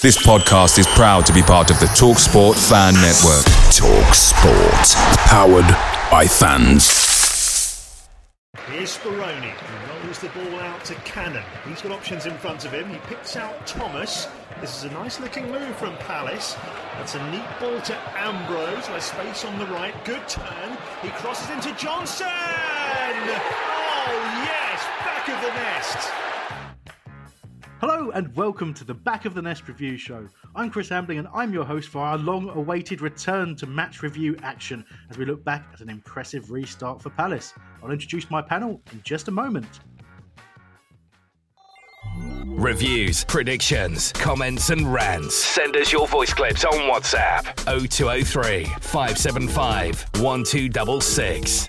This podcast is proud to be part of the Talk Sport Fan Network. Talk Sport. Powered by fans. Here's Speroni, who rolls the ball out to Cannon. He's got options in front of him. He picks out Thomas. This is a nice looking move from Palace. That's a neat ball to Ambrose. There's space on the right. Good turn. He crosses into Johnson. Oh, yes. Back of the nest. Hello and welcome to the Back of the Nest review show. I'm Chris Hambling and I'm your host for our long awaited return to match review action as we look back at an impressive restart for Palace. I'll introduce my panel in just a moment. Reviews, predictions, comments, and rants. Send us your voice clips on WhatsApp 0203 575 1266.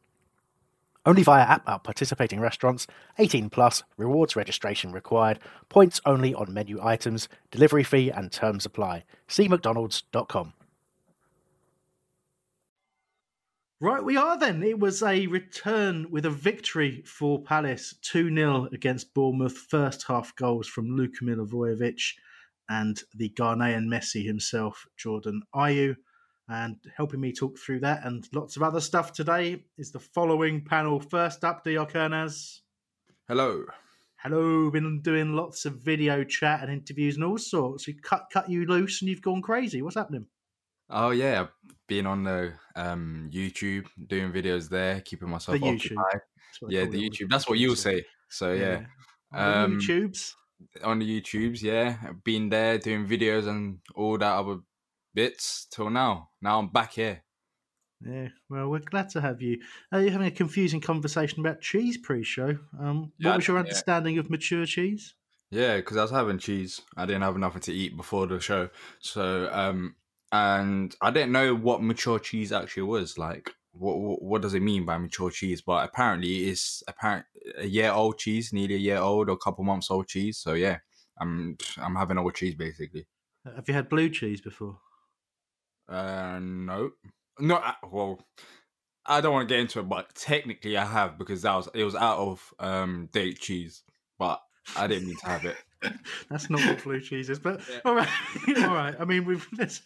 Only via app at participating restaurants. 18 plus. Rewards registration required. Points only on menu items. Delivery fee and terms apply. See mcdonalds.com. Right, we are then. It was a return with a victory for Palace 2 0 against Bournemouth. First half goals from Luka Milivojevic and the Ghanaian Messi himself, Jordan Ayew. And helping me talk through that and lots of other stuff today is the following panel. First up, Diokernaz. Hello. Hello, been doing lots of video chat and interviews and all sorts. We cut cut you loose and you've gone crazy. What's happening? Oh yeah, being on the um, YouTube, doing videos there, keeping myself The occupied. Yeah, the YouTube. That's what you'll say. So yeah, On Um, the YouTubes. on the YouTubes, yeah, been there doing videos and all that other bits till now. Now I'm back here. Yeah, well, we're glad to have you. Uh, you're having a confusing conversation about cheese pre-show. Um, Yeah, what was your yeah. understanding of mature cheese? Yeah, because I was having cheese. I didn't have nothing to eat before the show, so um, and I didn't know what mature cheese actually was. Like, what what, what does it mean by mature cheese? But apparently, it's apparent a year old cheese, nearly a year old or a couple months old cheese. So yeah, I'm I'm having old cheese basically. Have you had blue cheese before? Uh, no, no. I- Well, I don't want to get into it, but technically I have because that was it was out of um date cheese, but I didn't mean to have it. That's not what blue cheese is, but Yeah. all right, all right. I mean, we've there's,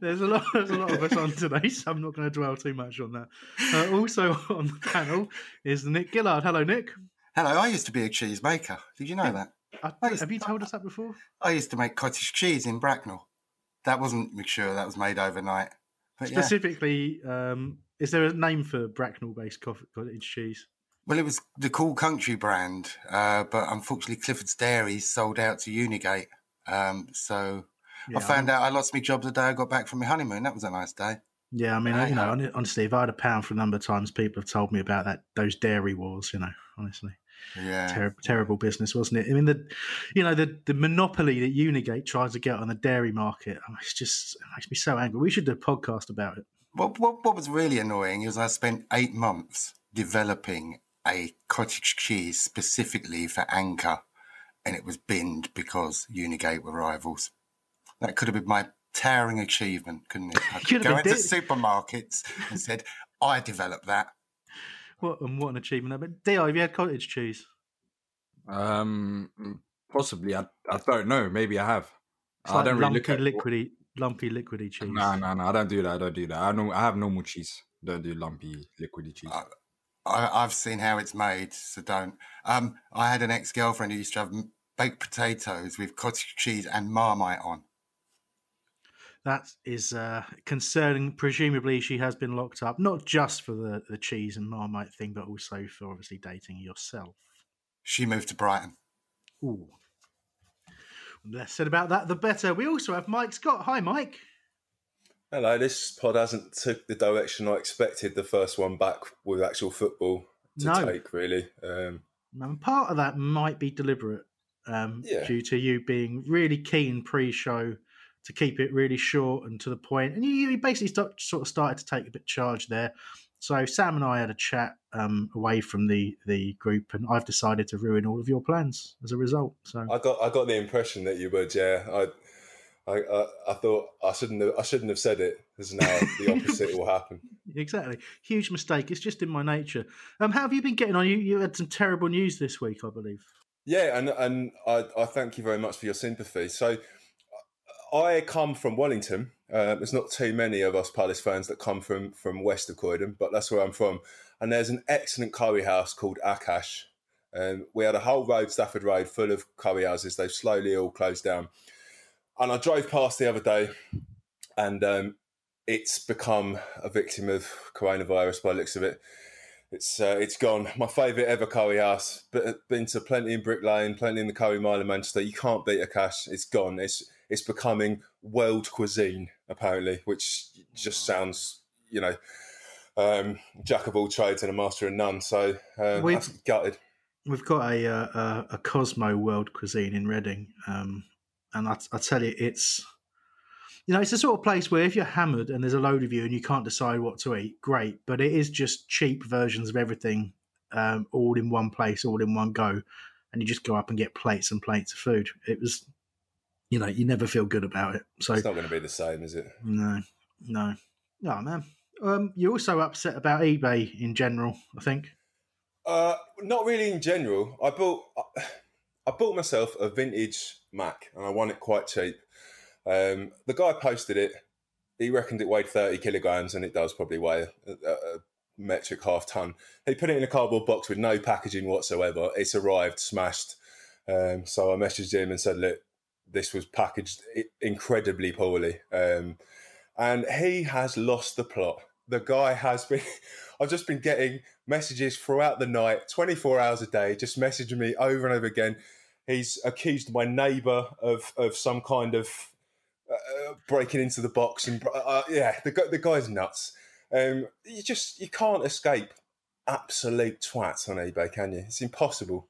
there's a lot, there's a lot of us on today, so I'm not going to dwell too much on that. Uh, also on the panel is Nick Gillard. Hello, Nick. Hello, I used to be a cheese maker. Did you know that? I, Thanks. have you told us that before? I used to make cottage cheese in Bracknell. That wasn't mature, that was made overnight. But yeah, Specifically, um, is there a name for Bracknell-based cottage cheese? well, it was the Cool Country brand, uh, but unfortunately, Clifford's Dairy sold out to Unigate. Um, so Yeah, I found out I lost my job the day I got back from my honeymoon. That was a nice day. Yeah, I mean, Hey, you know, honestly, if I had a pound for the number of times people have told me about that, those dairy wars, you know, honestly, Yeah. Ter- terrible business, wasn't it? I mean, the, you know, the the monopoly that Unigate tries to get on the dairy market, oh, it's just it makes me so angry. We should do a podcast about it. What, what, what was really annoying is I spent eight months developing a cottage cheese specifically for Anchor, and it was binned because Unigate were rivals. That could have been my towering achievement, couldn't it? I Could go into did- supermarkets and said, I developed that. What and what an achievement! But Dio, have you had cottage cheese? Um, possibly. I I don't know. Maybe I have. It's I like don't really look at liquidy, lumpy, liquidy cheese. No, no, no. I don't do that. I don't do that. I know. I have normal cheese. Don't do lumpy, liquidy cheese. Uh, I, I've seen how it's made, so don't. Um, I had an ex girlfriend who used to have baked potatoes with cottage cheese and marmite on. That is uh, concerning. Presumably, she has been locked up, not just for the, the cheese and marmite thing, but also for obviously dating yourself. She moved to Brighton. Ooh. The less said about that, the better. We also have Mike Scott. Hi, Mike. Hello, this pod hasn't took the direction I expected the first one back with actual football to No. take, really. Um, And part of that might be deliberate, um, Yeah. due to you being really keen pre-show to keep it really short and to the point, and you, you basically start, sort of started to take a bit charge there. So Sam and I had a chat um, away from the the group, and I've decided to ruin all of your plans as a result. So I got I got the impression that you would, yeah. I I, I, I thought I shouldn't have I shouldn't have said it. Because now the opposite will happen. exactly, huge mistake. It's just in my nature. Um, how have you been getting on? You you had some terrible news this week, I believe. Yeah, and and I, I thank you very much for your sympathy. So I come from Wallington. Uh, there's not too many of us Palace fans that come from from west of Croydon, but that's where I'm from. And there's an excellent curry house called Akash. And we had a whole road, Stafford Road, full of curry houses. They've slowly all closed down. And I drove past the other day, and um, it's become a victim of coronavirus by the looks of it. It's uh, it's gone. My favourite ever curry house. But been to plenty in Brick Lane, plenty in the Curry Mile in Manchester. You can't beat Akash. It's gone. It's it's becoming world cuisine apparently, which just sounds you know um, jack of all trades and a master of none. So um, We've- that's gutted. We've got a uh, a, a Cosmo World Cuisine in Reading, um, and I, I tell you, it's you know it's the sort of place where if you're hammered and there's a load of you and you can't decide what to eat, great. But it is just cheap versions of everything, um, all in one place, all in one go, and you just go up and get plates and plates of food. It was, you know, you never feel good about it. So It's not going to be the same, is it? no, no, no, man. Um, you're also upset about eBay in general, I think. Uh, not really in general. I bought I bought myself a vintage Mac and I won it quite cheap. Um, the guy posted it. He reckoned it weighed thirty kilograms, and it does probably weigh a, a, a metric half ton. He put it in a cardboard box with no packaging whatsoever. It's arrived smashed. Um, so I messaged him and said, "Look, this was packaged incredibly poorly." Um, and he has lost the plot. The guy has been. I've just been getting messages throughout the night, 24 hours a day, just messaging me over and over again. He's accused my neighbour of of some kind of uh, breaking into the box, and uh, yeah, the the guy's nuts. Um, you just you can't escape absolute twats on eBay, can you? It's impossible.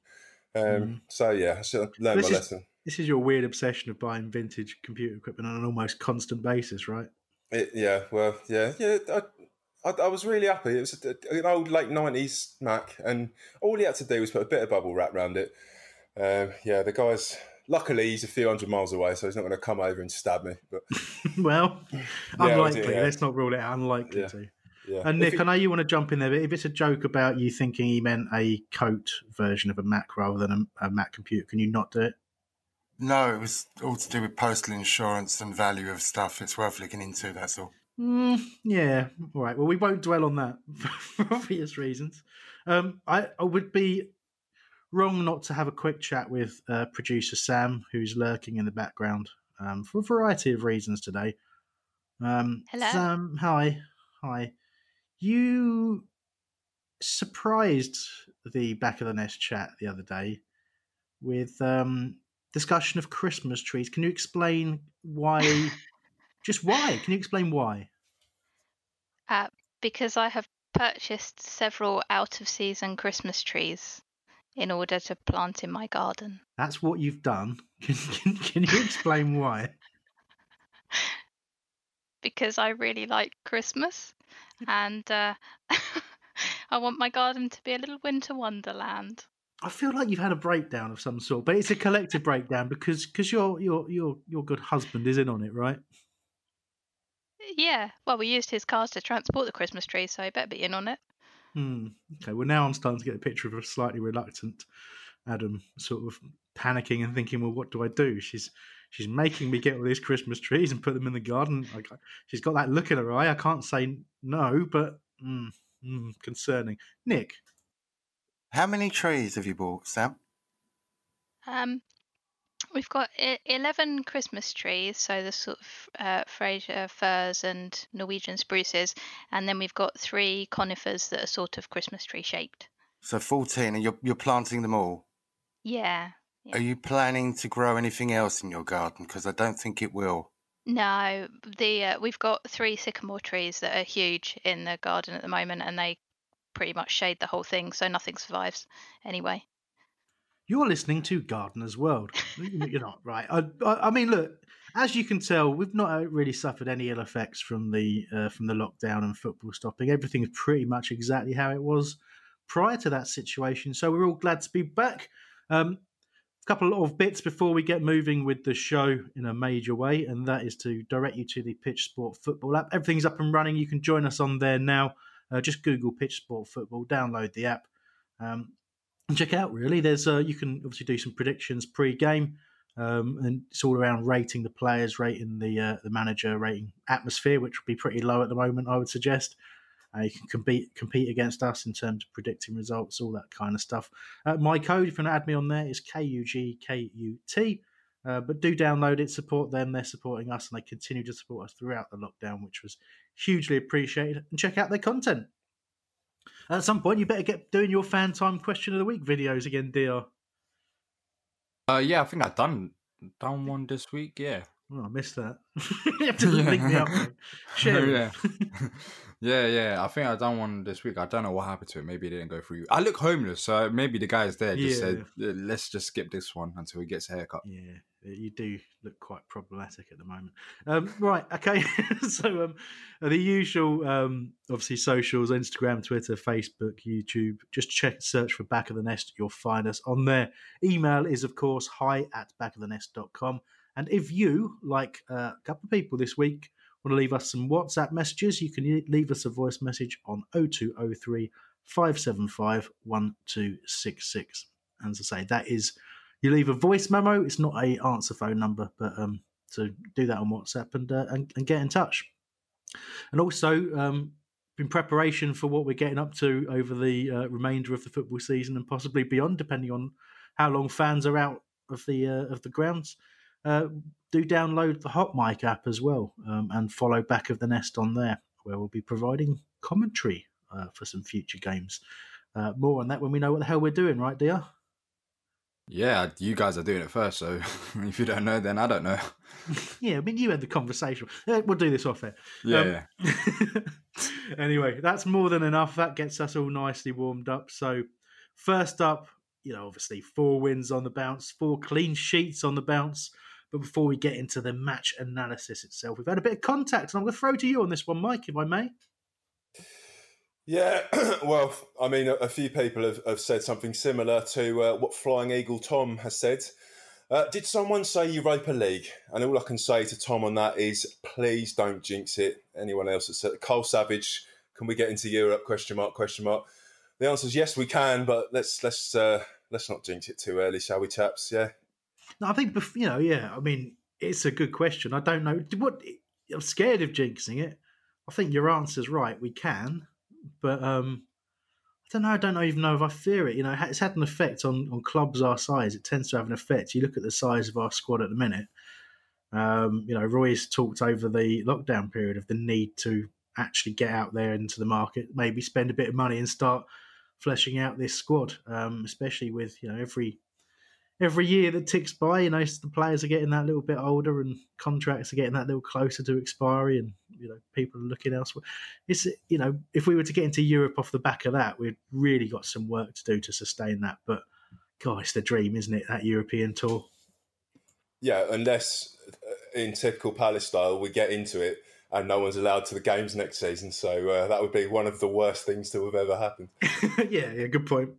Um, So yeah, I should learned This my is- lesson. This is your weird obsession of buying vintage computer equipment on an almost constant basis, right? It, yeah, well, yeah, yeah. I, I, I was really happy. It was a, an old late nineties Mac, and all he had to do was put a bit of bubble wrap around it. Um, yeah, the guy's luckily he's a few hundred miles away, so he's not going to come over and stab me. But well, Yeah, unlikely. yeah. Let's not rule it out. Unlikely Yeah. to. yeah, And Nick, I know you want to jump in there, but if it's a joke about you thinking he meant a coat version of a Mac rather than a, a Mac computer, can you not do it? No, it was all to do with postal insurance and value of stuff. It's worth looking into. That's all. Mm, yeah. All right. Well, we won't dwell on that for obvious reasons. Um, I, I would be wrong not to have a quick chat with uh, producer Sam, who's lurking in the background um, for a variety of reasons today. Um, Hello. Sam. Hi. Hi. You surprised the back of the nest chat the other day with um, discussion of Christmas trees. Can you explain why? just why? Can you explain why? Uh, because I have purchased several out of season Christmas trees in order to plant in my garden. That's what you've done. Can, can, can you explain why? Because I really like Christmas and uh, I want my garden to be a little winter wonderland. I feel like you've had a breakdown of some sort, but it's a collective breakdown because because your your your your good husband is in on it, right? Yeah, well, we used his cars to transport the Christmas tree, so I better be in on it. Hmm. Okay. Well, now I'm starting to get a picture of a slightly reluctant Adam, sort of panicking and thinking, "Well, what do I do?" She's she's making me get all these Christmas trees and put them in the garden. Like she's got that look in her eye. I can't say no, but mm, mm, concerning. Nick, How many trees have you bought, Sam? Um, We've got e- 11 Christmas trees, so the sort of uh, Fraser firs and Norwegian spruces, and then we've got three conifers that are sort of Christmas tree shaped. So 14, and you're, you're planting them all. Yeah. Are you planning to grow anything else in your garden? Because I don't think it will. No, the uh, we've got three sycamore trees that are huge in the garden at the moment, and they pretty much shade the whole thing, so nothing survives anyway. You're listening to Gardener's World. You're not right. I, I, I, mean, look, as you can tell, we've not uh, really suffered any ill effects from the uh, from the lockdown and football stopping. Everything is pretty much exactly how it was prior to that situation. So we're all glad to be back. Um, a couple of bits before we get moving with the show in a major way, and that is to direct you to the Pitch Sport Football app. Everything's up and running. You can join us on there now. Uh, just Google Pitch Sport Football, download the app. Um, and check out. Really, there's uh, you can obviously do some predictions pre-game, um, and it's all around rating the players, rating the uh, the manager, rating atmosphere, which would be pretty low at the moment. I would suggest. Uh, you can compete compete against us in terms of predicting results, all that kind of stuff. Uh, my code, if you want to add me on there, is K U G K U T. Uh, but do download it, support them. They're supporting us, and they continue to support us throughout the lockdown, which was hugely appreciated. And check out their content. At some point, you better get doing your fan time question of the week videos again, Dr. Uh, yeah, I think I've done done one this week. Yeah. Oh, I missed that. you have to link me up. Share yeah. yeah, yeah. I think I done one this week. I don't know what happened to it. Maybe it didn't go through. I look homeless, so maybe the guys there just Yeah. said, "Let's just skip this one until he gets a haircut." Yeah, you do look quite problematic at the moment. Um, right, okay. so um, the usual, um, obviously, socials: Instagram, Twitter, Facebook, YouTube. Just check, search for Back of the Nest. You'll find us on there. Email is, of course, hi at backofthenest.com. And if you, like uh, a couple of people this week, want to leave us some WhatsApp messages, you can leave us a voice message on 0203 575 1266. And as I say, that is you leave a voice memo. It's not a answer phone number, but um, so do that on WhatsApp and uh, and, and get in touch. And also, um, in preparation for what we're getting up to over the uh, remainder of the football season and possibly beyond, depending on how long fans are out of the uh, of the grounds. Uh, do download the Hot Mic app as well um, and follow Back of the Nest on there, where we'll be providing commentary uh, for some future games. Uh, more on that when we know what the hell we're doing, right, dear? Yeah, you guys are doing it first, so if you don't know, then I don't know. yeah, I mean, you had the conversation. Uh, We'll do this off air. Yeah, Um, anyway, that's more than enough. That gets us all nicely warmed up. So, first up, you know, obviously four wins on the bounce, four clean sheets on the bounce. But before we get into the match analysis itself, we've had a bit of contact, and I'm going to throw to you on this one, Mike, if I may. Yeah, well, I mean, a, few people have, have said something similar to uh, what Flying Eagle Tom has said. Uh, did someone say Europa League? And all I can say to Tom on that is, please don't jinx it. Anyone else that said Cole Savage, can we get into Europe? Question mark? Question mark. The answer is yes, we can, but let's let's uh, let's not jinx it too early, shall we, chaps? Yeah. I think you know, yeah. I mean, it's a good question. I don't know what I'm scared of jinxing it. I think your answer's right. We can, but um, I don't know. I don't even know if I fear it. You know, it's had an effect on on clubs our size. It tends to have an effect. You look at the size of our squad at the minute. Um, you know, Roy's talked over the lockdown period of the need to actually get out there into the market, maybe spend a bit of money and start fleshing out this squad. Um, especially with you know every every year that ticks by, you know, the players are getting that little bit older and contracts are getting that little closer to expiry and, you know, people are looking elsewhere. It's, you know, if we were to get into Europe off the back of that, we've really got some work to do to sustain that. But, God, it's the dream, isn't it, that European tour? Yeah, unless uh, in typical Palace style, we get into it and no one's allowed to the games next season. So uh, that would be one of the worst things to have ever happened. yeah, yeah, good point.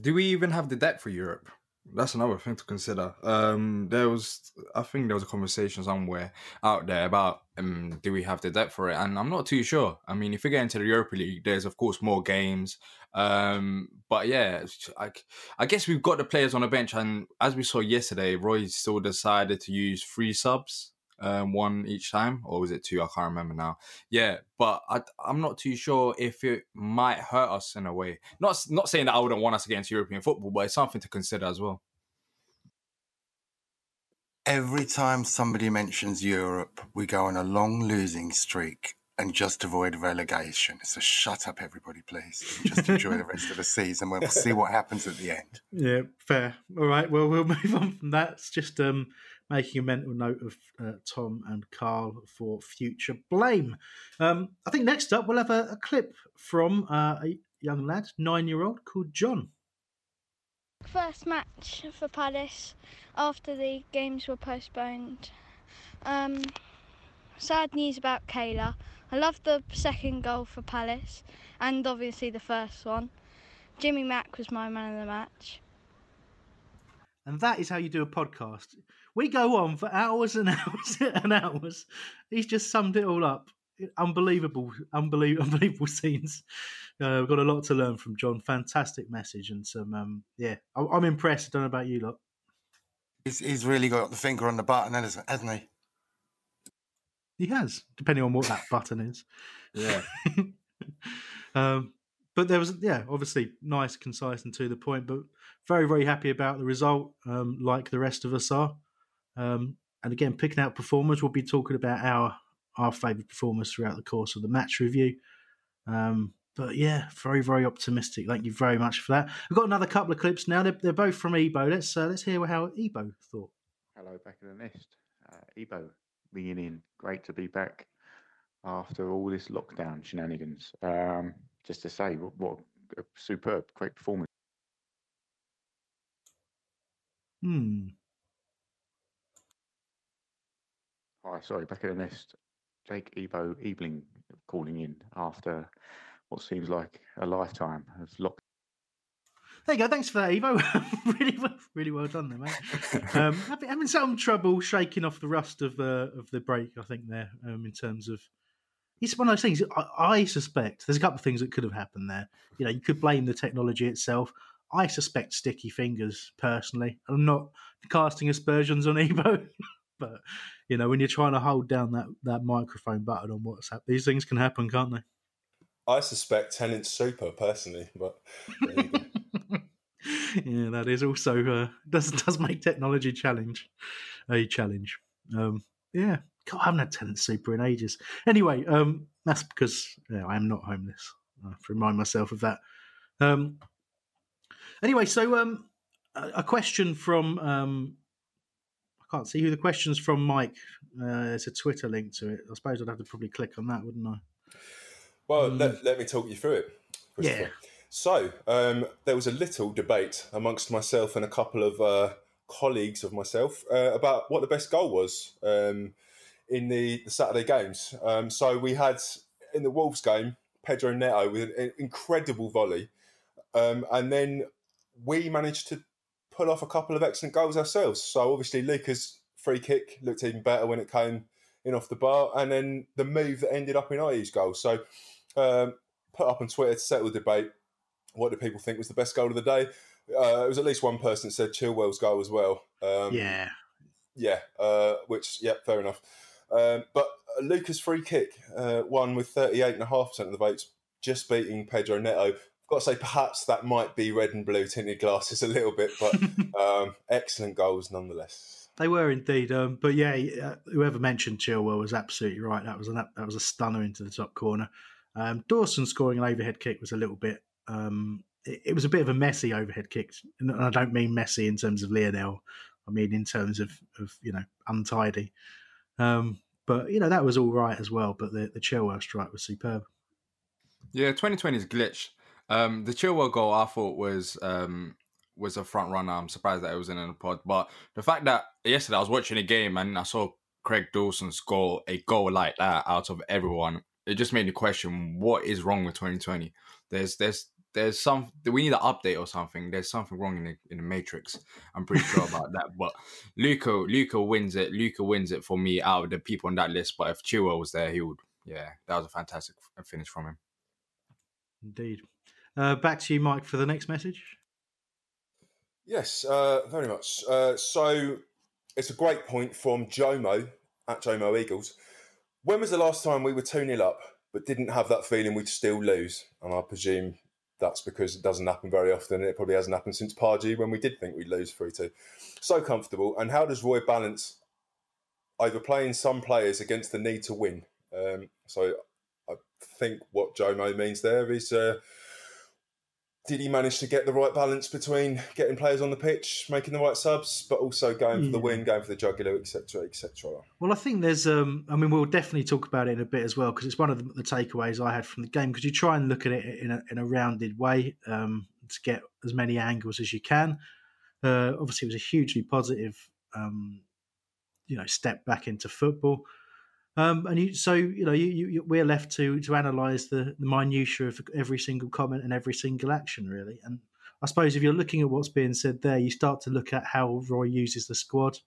Do we even have the debt for Europe? That's another thing to consider. Um, there was, I think there was a conversation somewhere out there about um, do we have the depth for it, and I'm not too sure. I mean, if you get into the Europa League, there's of course more games, um, but yeah, I, I guess we've got the players on the bench, and as we saw yesterday, Roy still decided to use three subs, um, one each time, or was it two? I can't remember now. Yeah, but I, I'm not too sure if it might hurt us in a way. Not not saying that I wouldn't want us to get into European football, but it's something to consider as well. Every time somebody mentions Europe, we go on a long losing streak and just avoid relegation. So shut up, everybody, please. Just enjoy the rest of the season. We'll see what happens at the end. Yeah, fair. All right. Well, we'll move on from that. It's just um, making a mental note of uh, Tom and Carl for future blame. Um, I think next up we'll have a, a clip from uh, a young lad, nine-year-old, called John. First match for Palace after the games were postponed. Um, sad news about Kayla. I love the second goal for Palace and obviously the first one. Jimmy Mack was my man of the match. And that is how you do a podcast. We go on for hours and hours and hours. He's just summed it all up. Unbelievable, unbelievable, unbelievable scenes. Uh, we've got a lot to learn from John. Fantastic message and some, um, yeah, I- I'm impressed. I don't know about you lot. He's, he's really got the finger on the button, hasn't hasn't he? He has, depending on what that button is. Yeah. um, but there was, yeah, obviously nice, concise, and to the point. But very, very happy about the result, um, like the rest of us are. Um, and again, picking out performers, we'll be talking about our our favourite performers throughout the course of the match review. Um, but yeah, very, very optimistic. Thank you very much for that. We've got another couple of clips now. They're, they're both from Ebo. Let's uh, let's hear how Ebo thought. Hello, back in the nest. Uh, Ebo, ringing in. Great to be back after all this lockdown shenanigans. Um, just to say, what, what a superb, great performance. Hmm. Hi, sorry, back in the nest. Jake Ebo Ebling calling in after what seems like a lifetime of lockdown. There you go. Thanks for that, Ebo. really, well, really well done there, mate. um, having, some trouble shaking off the rust of the of the break, I think there um, in terms of. It's one of those things. I, I suspect there's a couple of things that could have happened there. You know, you could blame the technology itself. I suspect sticky fingers personally. I'm not casting aspersions on Ebo, but you know, when you're trying to hold down that that microphone button on WhatsApp, these things can happen, can't they? I suspect Tenant Super personally, but there you go. yeah, that is also uh, does does make technology challenge a challenge. Um, yeah, God, I haven't had tenant super in ages. Anyway, um, that's because yeah, I am not homeless. I have to remind myself of that. Um, anyway, so um, a, a question from um, I can't see who the question's from. Mike, uh, there's a Twitter link to it. I suppose I'd have to probably click on that, wouldn't I? Well, let, let me talk you through it. Yeah. So, um, there was a little debate amongst myself and a couple of uh, colleagues of myself uh, about what the best goal was um, in the, the Saturday games. Um, so, we had in the Wolves game, Pedro Neto with an incredible volley. Um, and then we managed to pull off a couple of excellent goals ourselves. So, obviously, Luca's free kick looked even better when it came in off the bar. And then the move that ended up in Ayew's goal. So, um, put up on Twitter to settle the debate. What do people think was the best goal of the day? Uh, it was at least one person that said Chilwell's goal as well. Um, yeah, yeah. Uh, which, yeah, fair enough. Um, but Luca's free kick uh, won with thirty eight and a half percent of the votes, just beating Pedro Neto. I've got to say, perhaps that might be red and blue tinted glasses a little bit, but um, excellent goals nonetheless. They were indeed, um, but yeah, uh, whoever mentioned Chilwell was absolutely right. That was an, that was a stunner into the top corner. Um, Dawson scoring an overhead kick was a little bit. Um, it, it, was a bit of a messy overhead kick, and I don't mean messy in terms of Lionel. I mean in terms of, of you know untidy. Um, but you know that was all right as well. But the the Chilwell strike was superb. Yeah, 2020's glitch. Um, the Chilwell goal I thought was um, was a front runner. I'm surprised that it was in the pod, but the fact that yesterday I was watching a game and I saw Craig Dawson score a goal like that out of everyone it just made me question what is wrong with 2020. There's there's there's some we need an update or something. There's something wrong in the in the matrix. I'm pretty sure about that. But Luca Luca wins it. Luca wins it for me out of the people on that list. But if Chilwell was there, he would. Yeah, that was a fantastic finish from him. Indeed. Uh, back to you, Mike, for the next message. Yes, uh, very much. Uh, so it's a great point from Jomo at Jomo Eagles. When was the last time we were 2 0 up but didn't have that feeling we'd still lose? And I presume that's because it doesn't happen very often. And it probably hasn't happened since Pardew when we did think we'd lose 3 2. So comfortable. And how does Roy balance overplaying some players against the need to win? Um, so I think what Jomo means there is uh, did he manage to get the right balance between getting players on the pitch, making the right subs, but also going for the win, going for the jugular, etc., etc. Well, I think there's, um, I mean, we'll definitely talk about it in a bit as well because it's one of the, the, takeaways I had from the game because you try and look at it in a, in a rounded way um, to get as many angles as you can. Uh, obviously, it was a hugely positive, um, you know, step back into football. Um, and you, so you know, you, you, we're left to to analyse the, the minutiae of every single comment and every single action, really. And I suppose if you're looking at what's being said there, you start to look at how Roy uses the squad,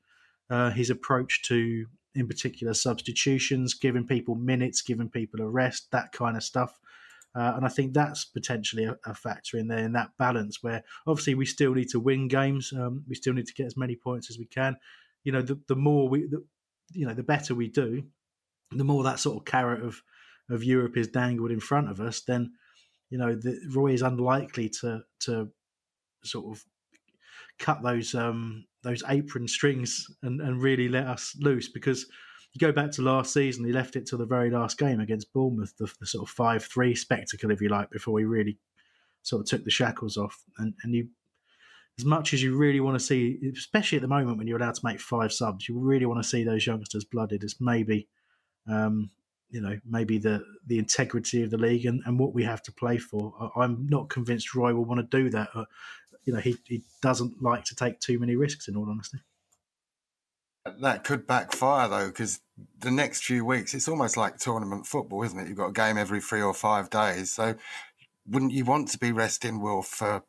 uh, his approach to, in particular, substitutions, giving people minutes, giving people a rest, that kind of stuff. Uh, and I think that's potentially a, a, factor in there in that balance where obviously we still need to win games. Um, we still need to get as many points as we can. You know, the, the more we, the, you know, the better we do, the more that sort of carrot of of Europe is dangled in front of us, then you know the, Roy is unlikely to to sort of cut those um, those apron strings and, and really let us loose because you go back to last season, he left it to the very last game against Bournemouth, the, the sort of five three spectacle, if you like, before he really sort of took the shackles off. And and you, as much as you really want to see, especially at the moment when you're allowed to make five subs, you really want to see those youngsters blooded. As maybe um, you know, maybe the the integrity of the league and, and what we have to play for. I, am not convinced Roy will want to do that. Uh, you know, he, he doesn't like to take too many risks, in all honesty. That could backfire though, because the next few weeks it's almost like tournament football, isn't it? You've got a game every three or five days, so wouldn't you want to be resting Will for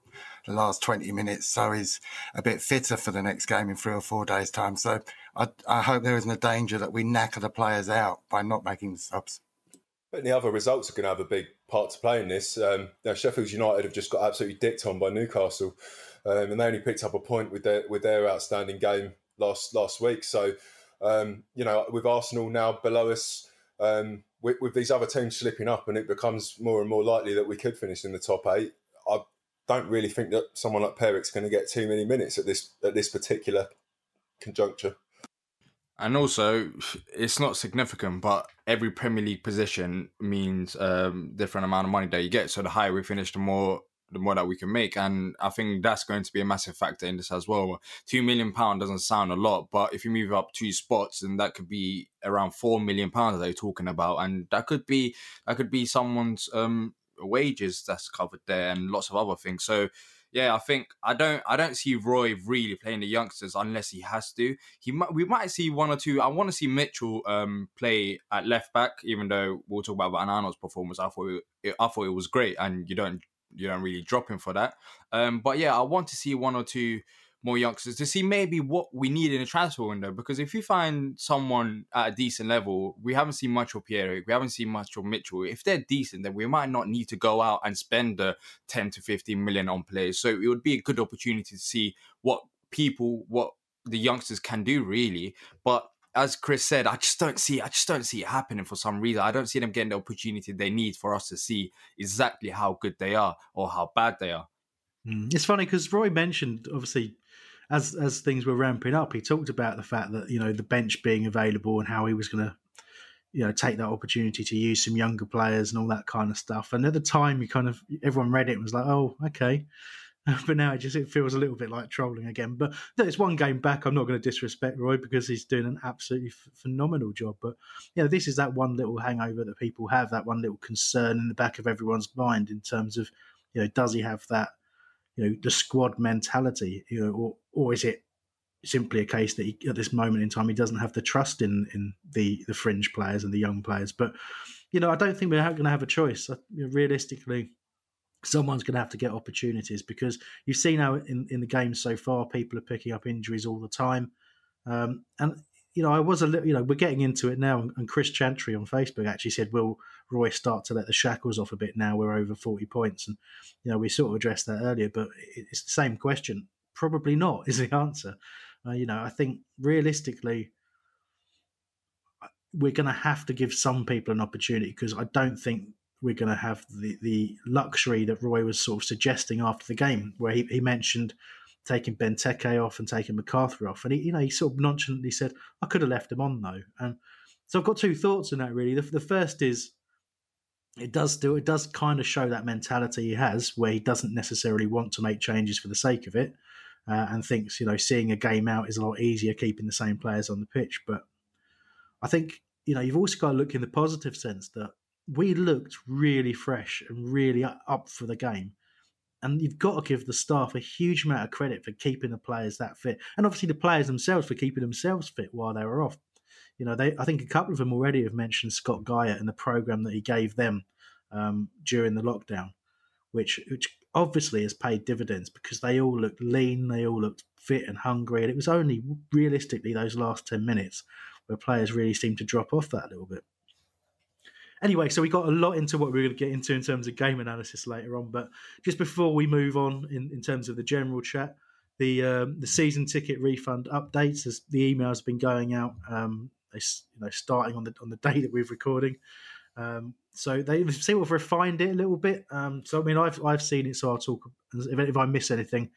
the last 20 minutes so he's a bit fitter for the next game in three or four days' time? So I, I hope there isn't a danger that we knacker the players out by not making the subs. But the other results are going to have a big part to play in this. Um, now, Sheffield United have just got absolutely dicked on by Newcastle, um, and they only picked up a point with their with their outstanding game last last week. So, um, you know, with Arsenal now below us, um, with, with, these other teams slipping up, and it becomes more and more likely that we could finish in the top eight. I don't really think that someone like Pierrick's going to get too many minutes at this at this particular conjuncture. And also, it's not significant, but every Premier League position means um, different amount of money that you get. So the higher we finish, the more the more that we can make. And I think that's going to be a massive factor in this as well. Two million pound doesn't sound a lot, but if you move up two spots, then that could be around four million pounds that you're talking about, and that could be that could be someone's um, wages that's covered there, and lots of other things. So yeah, I think I don't I don't see Roy really playing the youngsters unless he has to. He might we might see one or two. I want to see Mitchell um, play at left back, even though we'll talk about Van Aanholt's performance. I thought it, I thought it was great, and you don't you don't really drop him for that. Um, but yeah, I want to see one or two more youngsters to see maybe what we need in a transfer window. Because if you find someone at a decent level, we haven't seen much of Pierre, we haven't seen much of Mitchell. If they're decent, then we might not need to go out and spend the 10 to 15 million on players. So it would be a good opportunity to see what people, what the youngsters can do really. But as Chris said, I just don't see I just don't see it happening for some reason. I don't see them getting the opportunity they need for us to see exactly how good they are or how bad they are. Mm. It's funny because Roy mentioned obviously as as things were ramping up, he talked about the fact that you know the bench being available and how he was going to you know take that opportunity to use some younger players and all that kind of stuff. And at the time, you kind of everyone read it and was like, oh, okay. But now it just it feels a little bit like trolling again. But it's one game back. I'm not going to disrespect Roy because he's doing an absolutely f- phenomenal job. But you know, this is that one little hangover that people have, that one little concern in the back of everyone's mind in terms of you know, does he have that you know the squad mentality, you know, or or is it simply a case that he, at this moment in time he doesn't have the trust in in the the fringe players and the young players? But you know, I don't think we're going to have a choice. You know, realistically, someone's going to have to get opportunities because you've seen how in in the game so far people are picking up injuries all the time, um, and you know, I was a little, you know, we're getting into it now. And Chris Chantry on Facebook actually said, will Roy start to let the shackles off a bit now we're over 40 points? And, you know, we sort of addressed that earlier, but it's the same question. Probably not, is the answer. Uh, you know, I think realistically, we're going to have to give some people an opportunity because I don't think we're going to have the, the luxury that Roy was sort of suggesting after the game, where he, he mentioned taking Benteke off and taking McArthur off, and he you know he sort of nonchalantly said, "I could have left him on though," and so I've got two thoughts on that really. The, the first is it does do it does kind of show that mentality he has where he doesn't necessarily want to make changes for the sake of it uh, and thinks you know seeing a game out is a lot easier keeping the same players on the pitch. But i think you know you've also got to look in the positive sense that we looked really fresh and really up for the game and you've got to give the staff a huge amount of credit for keeping the players that fit and obviously the players themselves for keeping themselves fit while they were off you know, they I think a couple of them already have mentioned Scott Guyatt and the program that he gave them um, during the lockdown, which which obviously has paid dividends because they all looked lean, they all looked fit and hungry, and it was only realistically those last ten minutes where players really seemed to drop off that little bit. Anyway, so we got a lot into what we are going to get into in terms of game analysis later on, but just before we move on in, in terms of the general chat, the um, the season ticket refund updates as the email has been going out um, they you know starting on the on the day that we're recording. Um, so they to have refined it a little bit. Um, so I mean, I've I've seen it, so I'll talk. If, if I miss anything,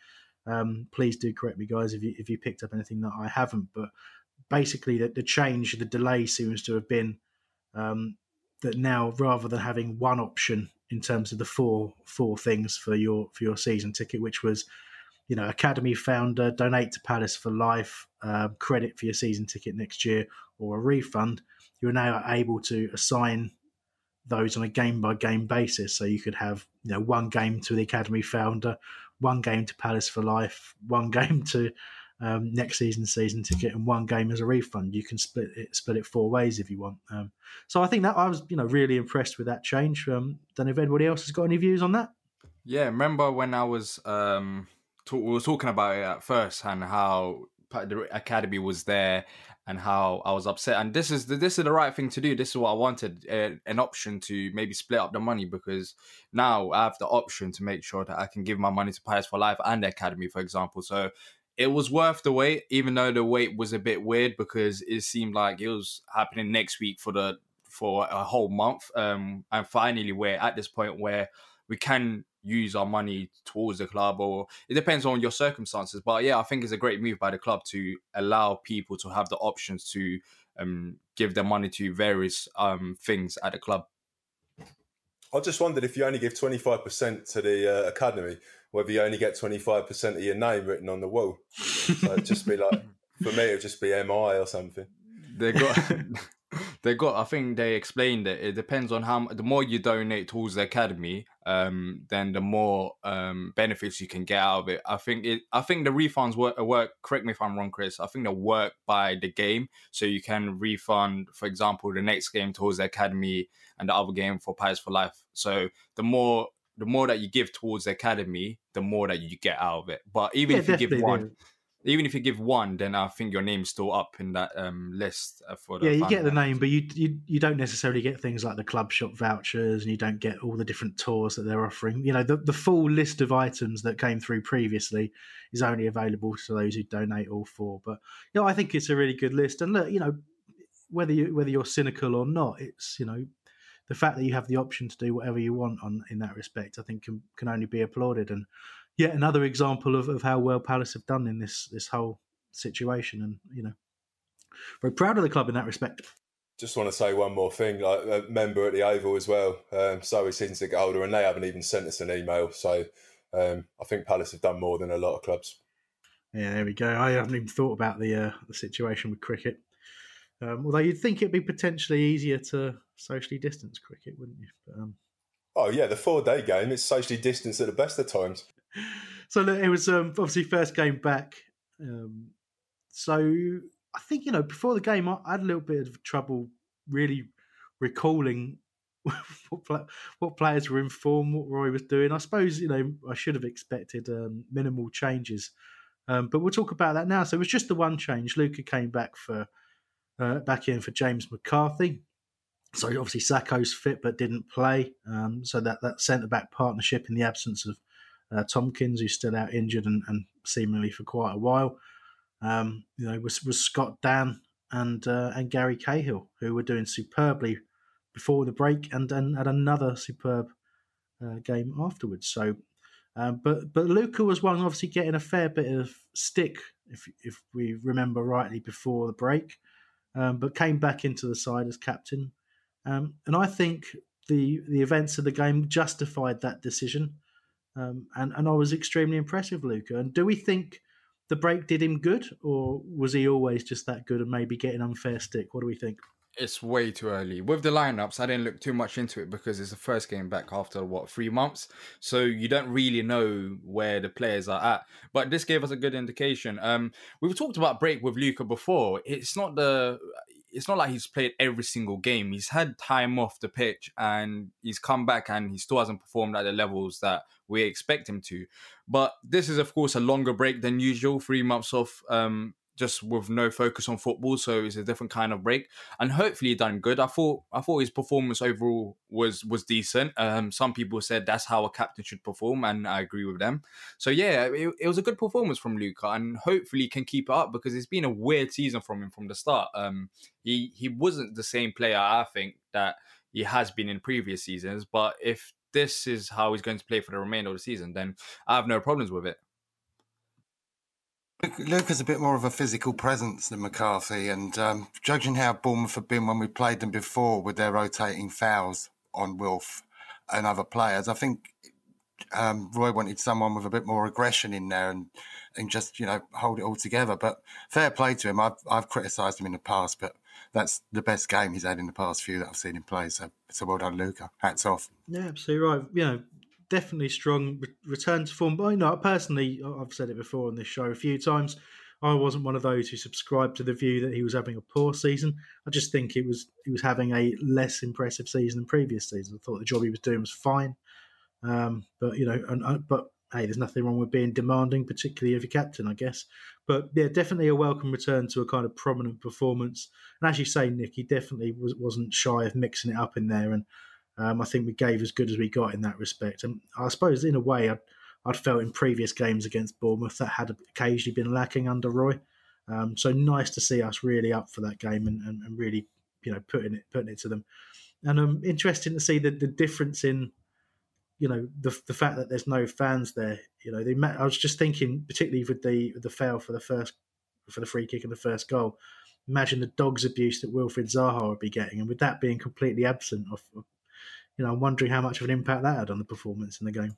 um, please do correct me, guys. If you if you picked up anything that I haven't, but basically, the, the change, the delay seems to have been um, that now rather than having one option in terms of the four four things for your for your season ticket, which was you know, academy founder, donate to Palace for life, uh, credit for your season ticket next year, or a refund, you're now able to assign those on a game by game basis. So you could have, you know, one game to the academy founder, one game to Palace for life, one game to um, next season season ticket, and one game as a refund. You can split it split it four ways if you want. Um, so I think that I was, you know, really impressed with that change. Um, don't know if anybody else has got any views on that. Yeah, remember when I was um talk, we were talking about it at first and how the academy was there and how I was upset. And this is the, this is the right thing to do. This is what I wanted uh, an option to maybe split up the money because now I have the option to make sure that I can give my money to Palace for Life and the academy, for example. So it was worth the wait, even though the wait was a bit weird because it seemed like it was happening next week for the for a whole month. Um, and finally, we're at this point where we can use our money towards the club or it depends on your circumstances but yeah i think it's a great move by the club to allow people to have the options to um, give their money to various um, things at the club i just wondered if you only give 25% to the uh, academy whether you only get 25% of your name written on the wall. So it'd just be like for me it'd just be mi or something. They got they got i think they explained it. It depends on how the more you donate towards the academy um then the more um benefits you can get out of it. I think it i think the refunds work, work correct me if i'm wrong chris i think they work by the game. So you can refund for example the next game towards the academy and the other game for Palace for life. So the more the more that you give towards the academy the more that you get out of it but even Yeah, if you give one even if you give one, then I think your name's still up in that um, list uh, for the. Yeah, you get the name, but you, you you don't necessarily get things like the club shop vouchers, and you don't get all the different tours that they're offering. You know, the the full list of items that came through previously is only available to those who donate all four. But you know, I think it's a really good list. And look, you know, whether you whether you're cynical or not, it's you know, the fact that you have the option to do whatever you want on in that respect, I think can can only be applauded. And yet another example of, of how well Palace have done in this this whole situation. And you know, very proud of the club in that respect. just want to say one more thing. Like a member at the Oval as well. Um, so is to get older, and they haven't even sent us an email. So um, I think Palace have done more than a lot of clubs. Yeah, there we go. I haven't even thought about the uh, the situation with cricket. Um, although you'd think it'd be potentially easier to socially distance cricket, wouldn't you? But, um, Oh yeah, the four day game is socially distanced at the best of times. so it was um, obviously first game back. Um, so I think you know before the game, I, I had a little bit of trouble really recalling what, what players were in form, what Roy was doing. I suppose you know I should have expected um, minimal changes, um, but we'll talk about that now. So it was just the one change. Luca came back for uh, back in for James McCarthy. So obviously Sakho's fit but didn't play. Um, so that that centre back partnership in the absence of uh, Tomkins, who's still out injured and, and seemingly for quite a while. Um, you know, was was Scott Dann and uh, and Gary Cahill, who were doing superbly before the break and then had another superb uh, game afterwards. So, um, but but Luca was one obviously getting a fair bit of stick if if we remember rightly before the break, um, but came back into the side as captain, um, and I think the the events of the game justified that decision, um, and and I was extremely impressed with Luca. And do we think? The break did him good, or was he always just that good and maybe getting unfair stick? What do we think? It's way too early. With the lineups, I didn't look too much into it because it's the first game back after what three months, so you don't really know where the players are at. But this gave us a good indication. Um, we've talked about break with Luca before. It's not the it's not like he's played every single game. He's had time off the pitch and he's come back and he still hasn't performed at the levels that we expect him to. But this is, of course, a longer break than usual. Three months off um, just with no focus on football, so it's a different kind of break. And hopefully, he done good. I thought I thought his performance overall was was decent. Um, some people said that's how a captain should perform, and I agree with them. So yeah, it, it was a good performance from Luca, and hopefully can keep it up because it's been a weird season from him from the start. Um, he he wasn't the same player I think that he has been in previous seasons, but if this is how he's going to play for the remainder of the season, then I have no problems with it. Luca's a bit more of a physical presence than McCarthy, and um, judging how Bournemouth have been when we played them before with their rotating fouls on Wilf and other players, I think um, Roy wanted someone with a bit more aggression in there and and just you know hold it all together. But fair play to him. I've I've criticised him in the past, but that's the best game he's had in the past few that I've seen him play. So so well done, Luca. Hats off. Yeah, absolutely right. You know, definitely strong re- return to form. But you know, personally, I've said it before on this show a few times. I wasn't one of those who subscribed to the view that he was having a poor season. I just think it was he was having a less impressive season than previous seasons. I thought the job he was doing was fine, um, but you know, and, uh, but hey, there's nothing wrong with being demanding, particularly if you're captain, I guess. But yeah, definitely a welcome return to a kind of prominent performance. And as you say, Nick, he definitely was, wasn't shy of mixing it up in there and um, I think we gave as good as we got in that respect. And I suppose, in a way, I'd, I'd felt in previous games against Bournemouth that had occasionally been lacking under Roy. Um, so nice to see us really up for that game and, and, and really, you know, putting it putting it to them. And um, interesting to see the, the difference in, you know, the the fact that there's no fans there. You know, they. I was just thinking, particularly with the the fail for the first for the free kick and the first goal. Imagine the dog's abuse that Wilfried Zaha would be getting, and with that being completely absent of, of you know, I'm wondering how much of an impact that had on the performance in the game.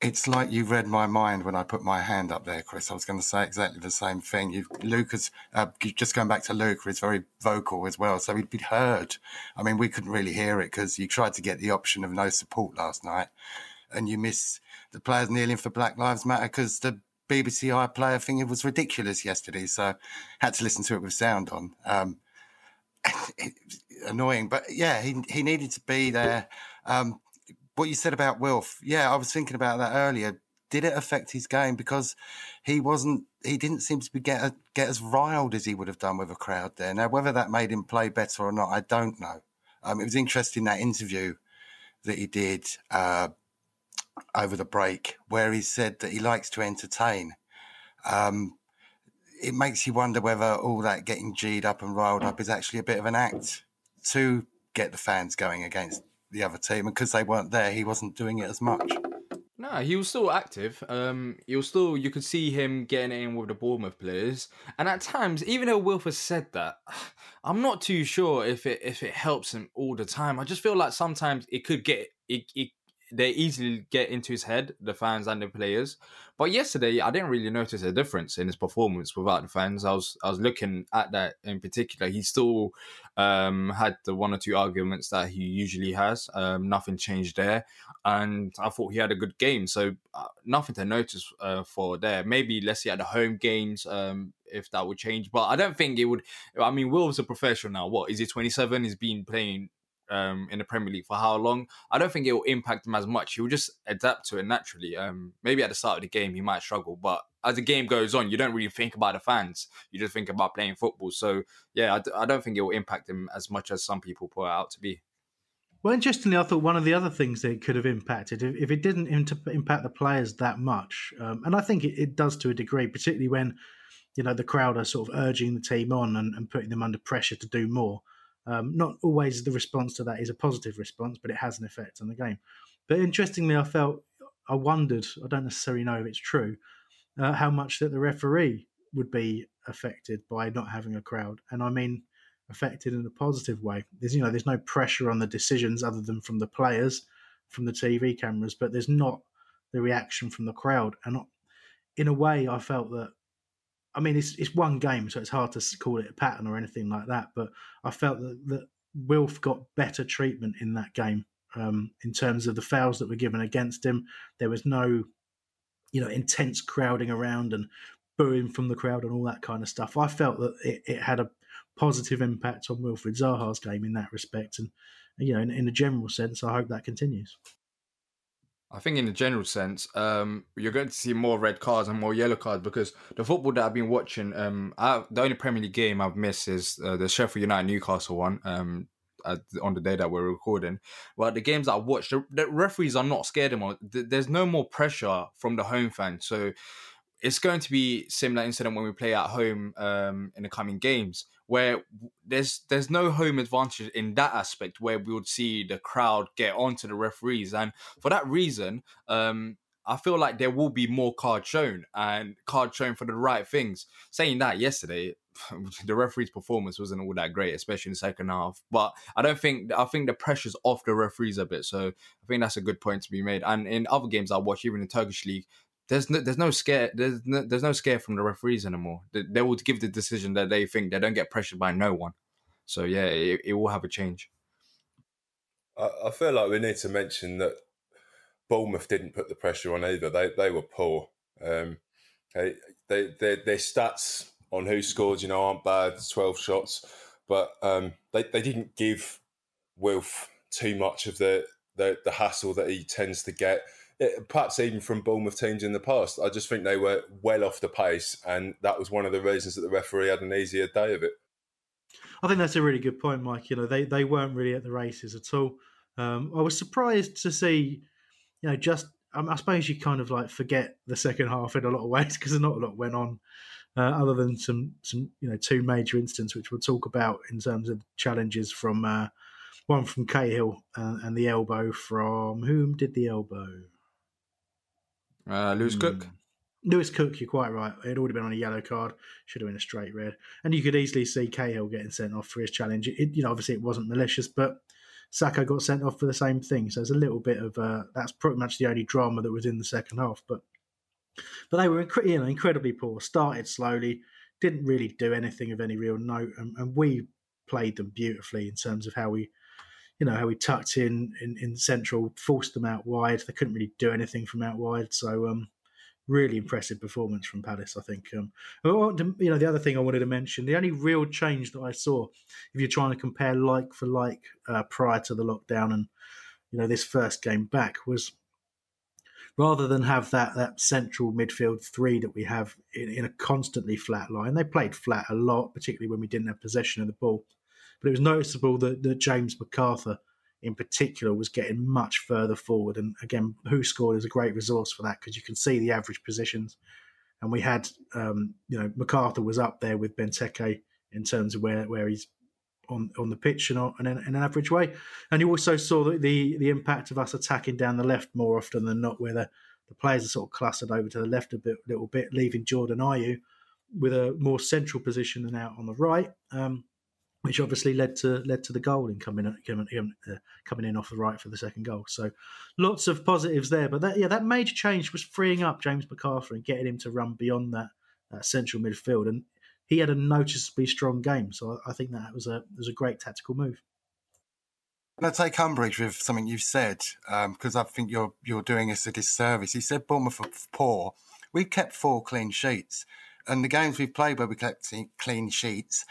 It's like you read my mind when I put my hand up there, Chris. I was going to say exactly the same thing. You've, Lucas, uh, just going back to Luke, is very vocal as well, so he'd be heard. I mean, we couldn't really hear it because you tried to get the option of no support last night, and you miss the players kneeling for Black Lives Matter because the BBC iPlayer thing it was ridiculous yesterday. So had to listen to it with sound on. Um, annoying, but yeah, he he needed to be there. Um, what you said about Wilf, yeah, I was thinking about that earlier. Did it affect his game because he wasn't? He didn't seem to be get get as riled as he would have done with a crowd there. Now, whether that made him play better or not, I don't know. Um, it was interesting that interview that he did uh, over the break, where he said that he likes to entertain. Um, it makes you wonder whether all that getting G'd up and riled up is actually a bit of an act to get the fans going against the other team. And because they weren't there, he wasn't doing it as much. No, he was still active. Um, he was still. You could see him getting in with the Bournemouth players, and at times, even though Wilf has said that, I'm not too sure if it if it helps him all the time. I just feel like sometimes it could get it, it they easily get into his head, the fans and the players. But yesterday, I didn't really notice a difference in his performance without the fans. I was I was looking at that in particular. He still um, had the one or two arguments that he usually has. Um, nothing changed there, and I thought he had a good game. So uh, nothing to notice uh, for there. Maybe let's see at the home games. Um, if that would change, but I don't think it would. I mean, Will's a professional now. What is he? Twenty seven. He's been playing um, in the Premier League for how long. I don't think it will impact him as much. He'll just adapt to it naturally. Um, maybe at the start of the game he might struggle, but as the game goes on, you don't really think about the fans. You just think about playing football. So yeah, I d- I don't think it will impact him as much as some people put out to be. Well, interestingly, I thought one of the other things that it could have impacted, if, if it didn't inter- impact the players that much, um, and I think it, it, does to a degree, particularly when you know the crowd are sort of urging the team on and, and putting them under pressure to do more Um, not always the response to that is a positive response, but it has an effect on the game. But interestingly, I felt, I wondered, I don't necessarily know if it's true, uh, how much that the referee would be affected by not having a crowd. And I mean, affected in a positive way. There's, you know, there's no pressure on the decisions other than from the players, from the TV cameras, but there's not the reaction from the crowd. And in a way, I felt that I mean, it's it's one game, so it's hard to call it a pattern or anything like that. But I felt that, that Wilf got better treatment in that game um, in terms of the fouls that were given against him. There was no, you know, intense crowding around and booing from the crowd and all that kind of stuff. I felt that it, it had a positive impact on Wilfried Zaha's game in that respect, and you know, in, in a general sense, I hope that continues. I think in the general sense, um, you're going to see more red cards and more yellow cards because the football that I've been watching, um, I, the only Premier League game I've missed is uh, the Sheffield United Newcastle one. Um, on the day that we're recording, but the games I watched, the, the referees are not scared anymore. There's no more pressure from the home fans, so it's going to be similar incident when we play at home um, in the coming games where there's there's no home advantage in that aspect where we would see the crowd get onto the referees and for that reason um, I feel like there will be more cards shown and cards shown for the right things. Saying that yesterday, the referee's performance wasn't all that great, especially in the second half. But I don't think I think the pressure's off the referees a bit. So I think that's a good point to be made. And in other games I watch, even in Turkish league, there's no there's no scare there's no, there's no scare from the referees anymore. They, they will give the decision that they think they don't get pressured by no one. So yeah, it, it will have a change. I, I feel like we need to mention that Bournemouth didn't put the pressure on either. They they were poor. Um, they, they, they, their stats on WhoScored, you know, aren't bad. Twelve shots, but um, they they didn't give Wilf too much of the, the the hassle that he tends to get perhaps even from Bournemouth teams in the past. I just think they were well off the pace, and that was one of the reasons that the referee had an easier day of it. I think that's a really good point, Mike. You know, they they weren't really at the races at all. Um, I was surprised to see, you know, just um, I suppose you kind of like forget the second half in a lot of ways because not a lot went on, uh, other than some some you know two major incidents which we'll talk about in terms of challenges from uh, one from Cahill uh, and the elbow from whom did the elbow? Uh, Lewis mm. Cook. Lewis Cook, you're quite right. It would already been on a yellow card. Should have been a straight red. And you could easily see Cahill getting sent off for his challenge. It, you know, obviously it wasn't malicious, but Sakho got sent off for the same thing. So there's a little bit of uh, that's pretty much the only drama that was in the second half. But but they were you know incredibly poor. Started slowly, didn't really do anything of any real note, and, and we played them beautifully in terms of how we you know how we tucked in, in in central, forced them out wide. They couldn't really do anything from out wide. So um, really impressive performance from Palace. I think. Um, you know, the other thing I wanted to mention, the only real change that I saw, if you're trying to compare like for like uh, prior to the lockdown and you know this first game back, was rather than have that that central midfield three that we have in, in a constantly flat line. They played flat a lot, particularly when we didn't have possession of the ball. But it was noticeable that, that James McArthur, in particular, was getting much further forward. And again, WhoScored is a great resource for that because you can see the average positions. And we had, um, you know, McArthur was up there with Benteke in terms of where, where he's on on the pitch and in, in, an average way. And you also saw the, the, the impact of us attacking down the left more often than not, where the, the players are sort of clustered over to the left a bit, little bit, leaving Jordan Ayew with a more central position than out on the right. Um, which obviously led to led to the goal in coming coming uh, coming in off the right for the second goal. So lots of positives there. But that yeah, that major change was freeing up James McArthur and getting him to run beyond that, central midfield, and he had a noticeably strong game. So I, I think that was a was a great tactical move. I take umbrage with something you've said because um, I think you're you're doing us a disservice. You said Bournemouth are poor. We've kept four clean sheets, and the games we've played where we kept clean sheets,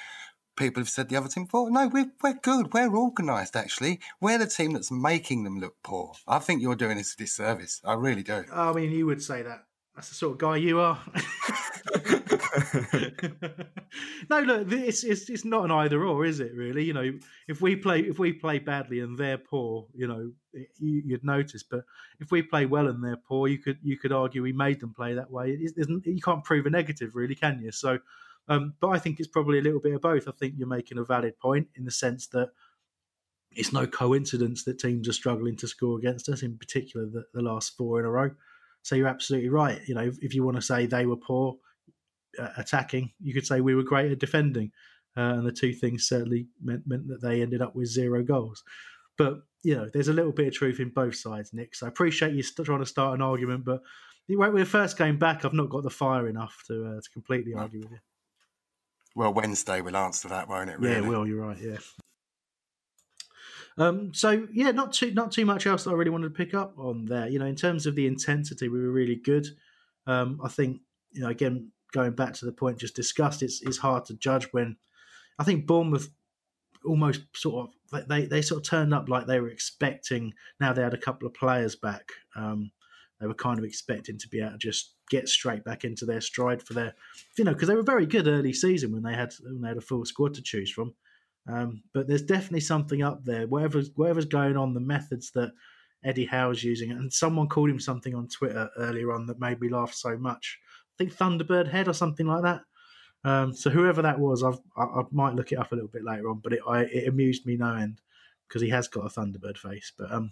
people have said the other team poor. No, we're, we're good. We're organised, actually. We're the team that's making them look poor. I think you're doing us a disservice. I really do. I mean, you would say that. That's the sort of guy you are. no, look, it's, it's it's not an either or, is it? Really, you know, if we play if we play badly and they're poor, you know, you, would notice. But if we play well and they're poor, you could you could argue we made them play that way. You can't prove a negative, really, can you? So Um, but I think it's probably a little bit of both. I think you're making a valid point in the sense that it's no coincidence that teams are struggling to score against us, in particular the, the last four in a row. So you're absolutely right. You know, if, if you want to say they were poor uh, attacking, you could say we were great at defending, uh, and the two things certainly meant meant that they ended up with zero goals. But you know, there's a little bit of truth in both sides, Nick. So I appreciate you trying to start an argument, but with the first game back, I've not got the fire enough to uh, to completely argue with you. Well, Wednesday will answer that, won't it? Really? Yeah, well, you're right. Yeah. Um, so yeah, not too not too much else that I really wanted to pick up on there. You know, in terms of the intensity, we were really good. Um, I think you know, again, going back to the point just discussed, it's it's hard to judge when I think Bournemouth almost sort of they they sort of turned up like they were expecting. Now they had a couple of players back. Um, they were kind of expecting to be able to just get straight back into their stride for their, you know, because they were very good early season when they had when they had a full squad to choose from. Um, but there's definitely something up there. Whatever's whatever's going on, the methods that Eddie Howe's using, and someone called him something on Twitter earlier on that made me laugh so much. I think Thunderbird Head or something like that. Um, so whoever that was, I've, i I, might look it up a little bit later on, but it, I, it amused me no end because he has got a Thunderbird face. But um,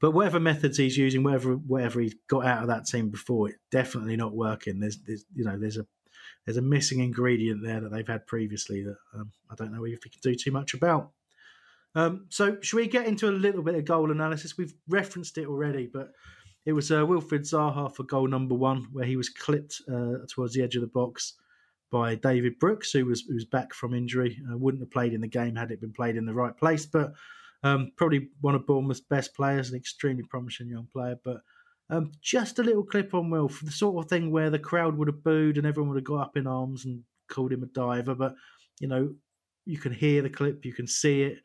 but whatever methods he's using, whatever whatever he got out of that team before, it's definitely not working. There's, there's you know there's a there's a missing ingredient there that they've had previously that um, I don't know if we can do too much about. Um, so should we get into a little bit of goal analysis? We've referenced it already, but it was uh, Wilfried Zaha for goal number one, where he was clipped uh, towards the edge of the box by David Brooks, who was who was back from injury. Uh, wouldn't have played in the game had it been played in the right place, but um, probably one of Bournemouth's best players, an extremely promising young player. But um, just a little clip on Will for the sort of thing where the crowd would have booed and everyone would have got up in arms and called him a diver. But, you know, you can hear the clip, you can see it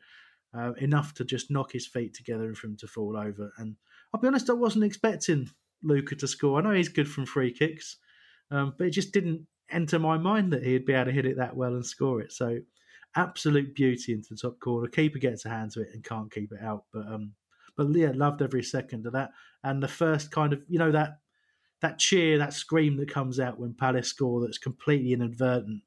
uh, enough to just knock his feet together and for him to fall over. And I'll be honest, I wasn't expecting Luca to score. I know he's good from free kicks, um, but it just didn't enter my mind that he'd be able to hit it that well and score it. So absolute beauty into the top corner. Keeper gets a hand to it and can't keep it out. But um, but yeah, loved every second of that. And the first kind of you know that that cheer, that scream that comes out when Palace score that's completely inadvertent.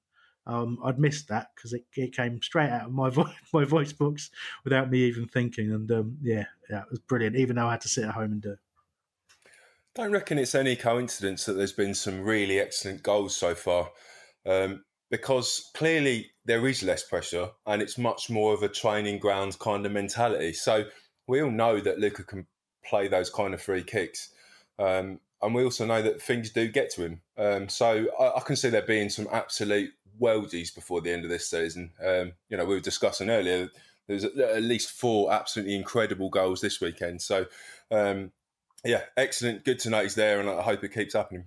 Um, I'd missed that because it, it came straight out of my voice, my voice box without me even thinking. And um, yeah, yeah, it was brilliant. Even though I had to sit at home and do. Don't reckon it's any coincidence that there's been some really excellent goals so far. Um, because clearly there is less pressure and it's much more of a training ground kind of mentality. So we all know that Luca can play those kind of free kicks. Um, and we also know that things do get to him. Um, so I, I, can see there being some absolute worldies before the end of this season. Um, you know, we were discussing earlier, there's at least four absolutely incredible goals this weekend. So, um, yeah, excellent. Good to know he's there, and I hope it keeps happening.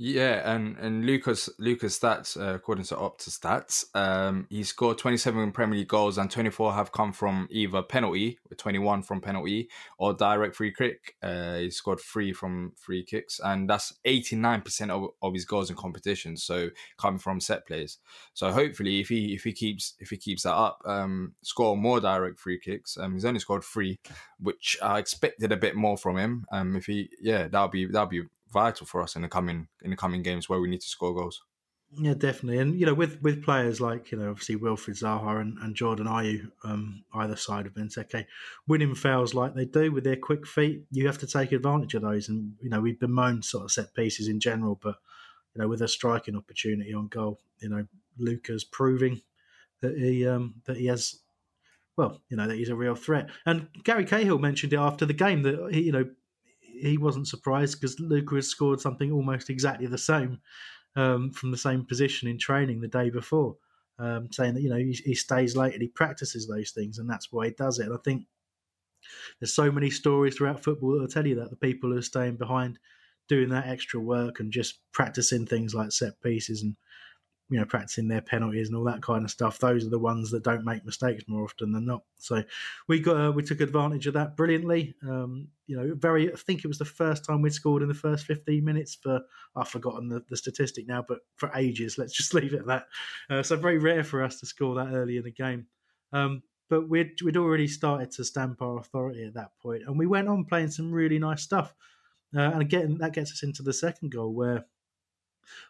Yeah, and and Luca's Luca's stats uh, according to Opta stats, um, he scored 27 Premier League goals and 24 have come from either penalty, 21 from penalty, or direct free kick. Uh, he scored three from free kicks, and that's 89% of, of his goals in competition. So coming from set plays. So hopefully, if he if he keeps if he keeps that up, um, score more direct free kicks. Um, he's only scored three, which I expected a bit more from him. Um, if he yeah, that'll be that'll be vital for us in the coming in the coming games where we need to score goals. Yeah, definitely, and you know, with with players like you know, obviously Wilfried Zaha and, and Jordan Ayew, um, either side of Benteke, winning fouls like they do with their quick feet, you have to take advantage of those. And you know, we bemoan sort of set pieces in general, but you know, with a striking opportunity on goal, you know, Luca's proving that he um, that he has, well, you know, that he's a real threat. And Gary Cahill mentioned it after the game that he, you know, he wasn't surprised because Luca has scored something almost exactly the same um, from the same position in training the day before, um, saying that you know he, he, stays late and he practices those things, and that's why he does it. And I think there's so many stories throughout football that will tell you that the people who are staying behind, doing that extra work and just practicing things like set pieces and you know, practicing their penalties and all that kind of stuff. Those are the ones that don't make mistakes more often than not. So we got uh, we took advantage of that brilliantly. Um, you know, very. I think it was the first time we'd scored in the first fifteen minutes for I've forgotten the, the statistic now, but for ages. Let's just leave it at that. Uh, so very rare for us to score that early in the game. Um, but we'd we'd already started to stamp our authority at that point, and we went on playing some really nice stuff. Uh, and again, that gets us into the second goal where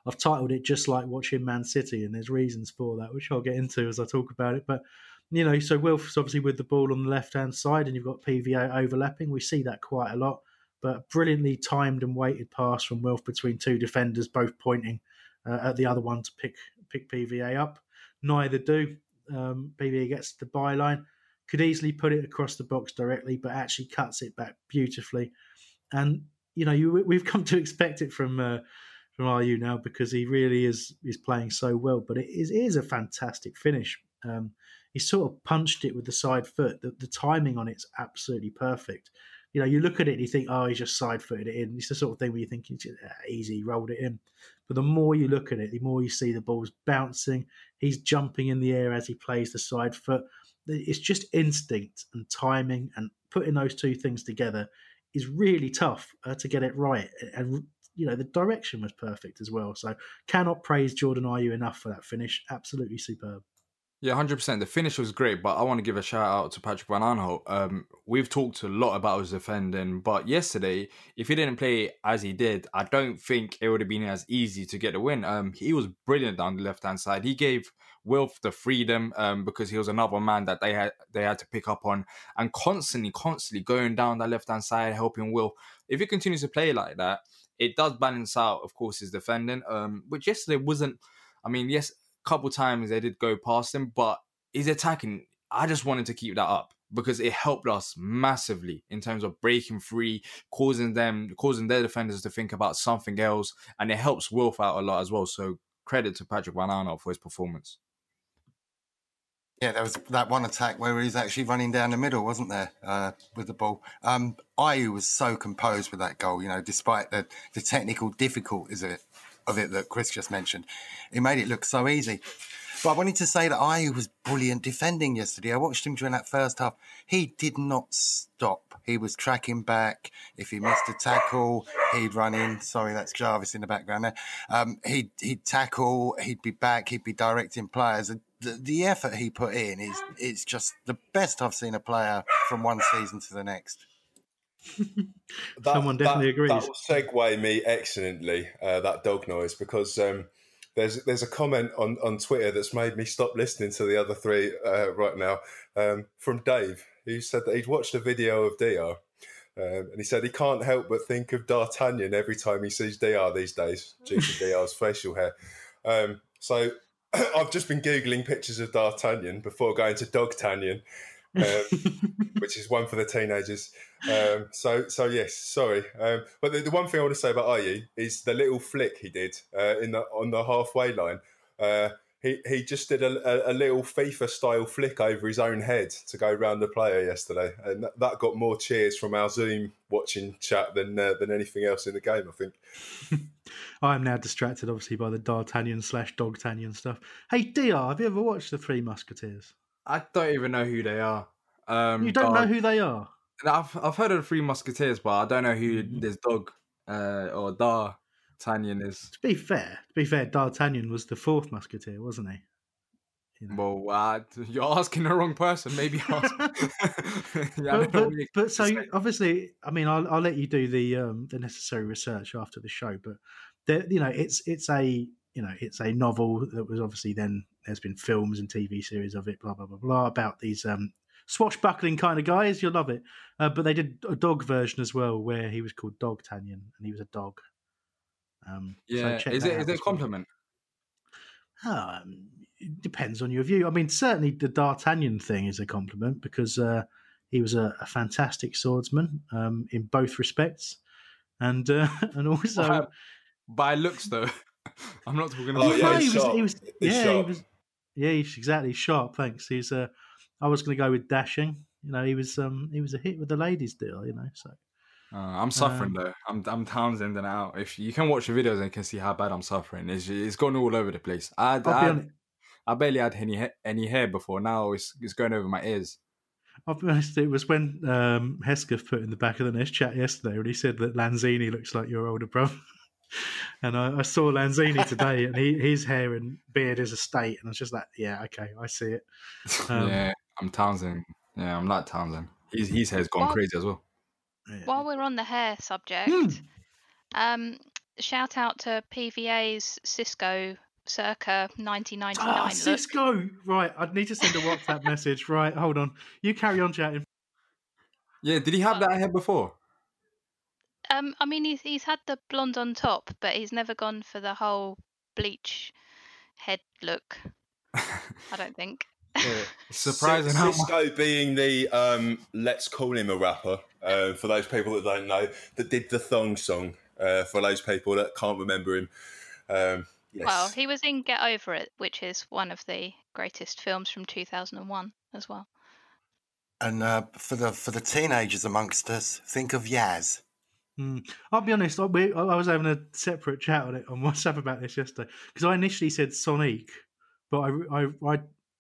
I've titled it just like watching Man City, and there's reasons for that, which I'll get into as I talk about it. But you know, so Wilf's obviously with the ball on the left hand side, and you've got PVA overlapping. We see that quite a lot, but brilliantly timed and weighted pass from Wilf between two defenders, both pointing uh, at the other one to pick pick PVA up. Neither do. Um, PVA gets the byline, could easily put it across the box directly, but actually cuts it back beautifully. And you know, you, we've come to expect it from uh, from Ayew now because he really is is playing so well. But it is, it is a fantastic finish. Um, he sort of punched it with the side foot. The, the timing on it's absolutely perfect. You know, you look at it and you think, oh, he's just side footed it in. It's the sort of thing where you think, it's easy, rolled it in. But the more you look at it, the more you see the ball's bouncing. He's jumping in the air as he plays the side foot. It's just instinct and timing, and putting those two things together is really tough uh, to get it right. And you know the direction was perfect as well. So cannot praise Jordan Ayew enough for that finish. Absolutely superb. Yeah, hundred percent. The finish was great, but I want to give a shout out to Patrick Van Aanholt. Um, we've talked a lot about his defending, but yesterday, if he didn't play as he did, I don't think it would have been as easy to get the win. Um, he was brilliant down the left hand side. He gave Wilf the freedom um, because he was another man that they had they had to pick up on, and constantly, constantly going down that left hand side, helping Wilf. If he continues to play like that, it does balance out, of course, his defending. Um, which yesterday wasn't. I mean, yes, a couple times they did go past him, but he's attacking. I just wanted to keep that up because it helped us massively in terms of breaking free, causing them, causing their defenders to think about something else, and it helps Wilf out a lot as well. So credit to Patrick Aanholt for his performance. Yeah, there was that one attack where he's actually running down the middle, wasn't there, uh, with the ball? Um, Ayew was so composed with that goal, you know, despite the, the technical difficulties of it of it that Chris just mentioned. It made it look so easy. But I wanted to say that I was brilliant defending yesterday. I watched him during that first half. He did not stop. He was tracking back. If he missed a tackle, he'd run in. Sorry, that's Jarvis in the background there. Um, he'd, he'd tackle, he'd be back, he'd be directing players. The, the effort he put in is it's just the best I've seen a player from one season to the next. that, Someone definitely that, agrees. That will segue me excellently. Uh, that dog noise because um, there's there's a comment on, on Twitter that's made me stop listening to the other three uh, right now um, from Dave, who said that he'd watched a video of Dr. Um, and he said he can't help but think of D'Artagnan every time he sees Dr. these days due to Dr's facial hair. Um, so I've just been googling pictures of D'Artagnan before going to Dogtagnan, um, which is one for the teenagers. Um, so, so yes, sorry. Um, but the, the, one thing I want to say about Ayew is the little flick he did uh, in the on the halfway line. Uh, he he just did a, a, a, little FIFA style flick over his own head to go round the player yesterday, and that, that got more cheers from our Zoom watching chat than uh, than anything else in the game. I think. I'm now distracted, obviously, by the D'Artagnan slash Dogtagnan stuff. Hey, Dr, have you ever watched the Three Musketeers? I don't even know who they are. Um, you don't know who they are? I've I've heard of the Three Musketeers, but I don't know who mm-hmm. this dog uh, or D'Artagnan is. To be fair, to be fair, D'Artagnan was the fourth musketeer, wasn't he? You know. Well, uh, you're asking the wrong person. Maybe ask. yeah, but, but, but so obviously, I mean, I'll, I'll let you do the um, the necessary research after the show. But there, you know, it's it's a you know it's a novel that was obviously then there's been films and TV series of it, blah blah blah blah, about these um, swashbuckling kind of guys. You'll love it. Uh, but they did a dog version as well, where he was called Dogtagnan, and he was a dog. Um, yeah, so is it is it a compliment? Um, it depends on your view. I mean, certainly the D'Artagnan thing is a compliment because uh, he was a, a fantastic swordsman um, in both respects, and uh, and also by, by looks though. I'm not talking about. Oh, yeah, he was, he was, yeah, he was, yeah, he's exactly sharp. Thanks. He's uh, I was going to go with dashing. You know, he was um he was a hit with the ladies deal. You know, so. Uh, I'm suffering um, though. I'm I'm Townsend and out. If you can watch the videos and you can see how bad I'm suffering, it's it's gone all over the place. I I, I barely had any any hair before. Now it's it's going over my ears. I'll be honest. It was when um, Hesketh put in the back of the nest chat yesterday when he said that Lanzini looks like your older brother. and I, I, saw Lanzini today, and he, his hair and beard is a state, and I was just like, yeah, okay, I see it. Um, yeah, I'm Townsend. Yeah, I'm not Townsend. His his hair's gone while, crazy as well. While we're on the hair subject, mm. um, shout out to PVA's Sisqó circa 1999 Ah, look. Sisqó. Right, I need to send a WhatsApp message. Right, hold on. You carry on chatting. Yeah, did he have that hair before? Um, I mean, he's he's had the blonde on top, but he's never gone for the whole bleach head look. I don't think. Surprising Cis- how much. Sisqó being the um, let's call him a rapper. Uh, for those people that don't know, that did the thong song. Uh, for those people that can't remember him, um, yes. Well, he was in Get Over It, which is one of the greatest films from 2001 as well. And uh, for the for the teenagers amongst us, think of Yaz. Hmm. I'll be honest. I, we, I was having a separate chat on it on WhatsApp about this yesterday because I initially said Sonique, but I I, I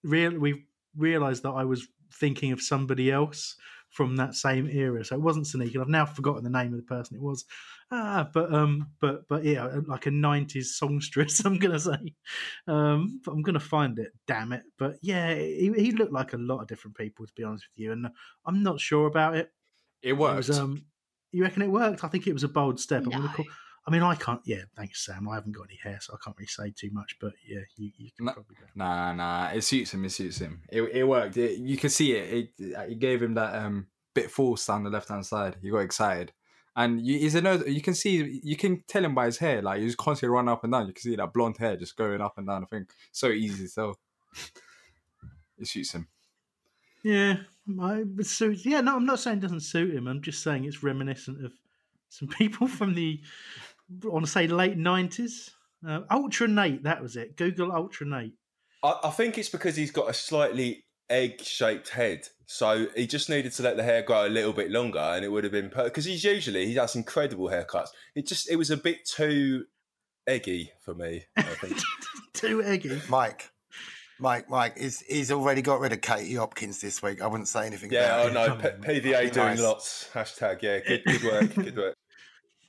real we realised that I was thinking of somebody else from that same era. So it wasn't Sonique, and I've now forgotten the name of the person it was. Ah, but um, but but yeah, like a '90s songstress. I'm gonna say, um, but I'm gonna find it. Damn it! But yeah, he, he looked like a lot of different people to be honest with you, and I'm not sure about it. It worked. was, um, you reckon it worked? I think it was a bold step. I'm gonna call, I mean, I can't. Yeah, thanks, Sam. I haven't got any hair, so I can't really say too much. But yeah, you, you can probably go. Nah, nah, it suits him. It suits him. It, it worked. It, you could see it. It, it gave him that um bit force down the left hand side. He got excited, and you, he's a no. You can see. You can tell him by his hair. Like he's constantly running up and down. You can see that blonde hair just going up and down. I think so easy to tell. it suits him. Yeah, I, it suits. Yeah, no, I'm not saying it doesn't suit him. I'm just saying it's reminiscent of some people from the, I want to say late '90s. Uh, Ultra Nate, that was it. Google Ultra Nate. I, I think it's because he's got a slightly egg-shaped head, so he just needed to let the hair grow a little bit longer, and it would have been because he's usually he has incredible haircuts. It just it was a bit too eggy for me. I think. Too eggy. Mike, Mike, Mike, is he's already got rid of Katie Hopkins this week. I wouldn't say anything. yeah, about I it. know. P- PVA doing nice. lots. Hashtag yeah. Good, good work. good work.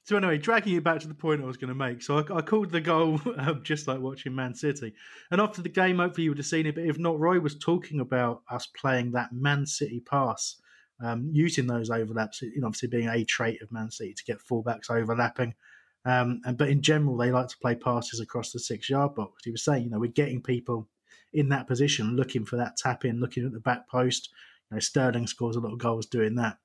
So anyway, dragging you back to the point I was going to make. So I, I called the goal um, just like watching Man City, and after the game, hopefully you would have seen it. But if not, Roy was talking about us playing that Man City pass, um, using those overlaps. You know, obviously being a trait of Man City to get fullbacks overlapping. Um, and but in general, they like to play passes across the six-yard box. He was saying, you know, we're getting people in that position, looking for that tap in, looking at the back post. You know, Sterling scores a lot of goals doing that.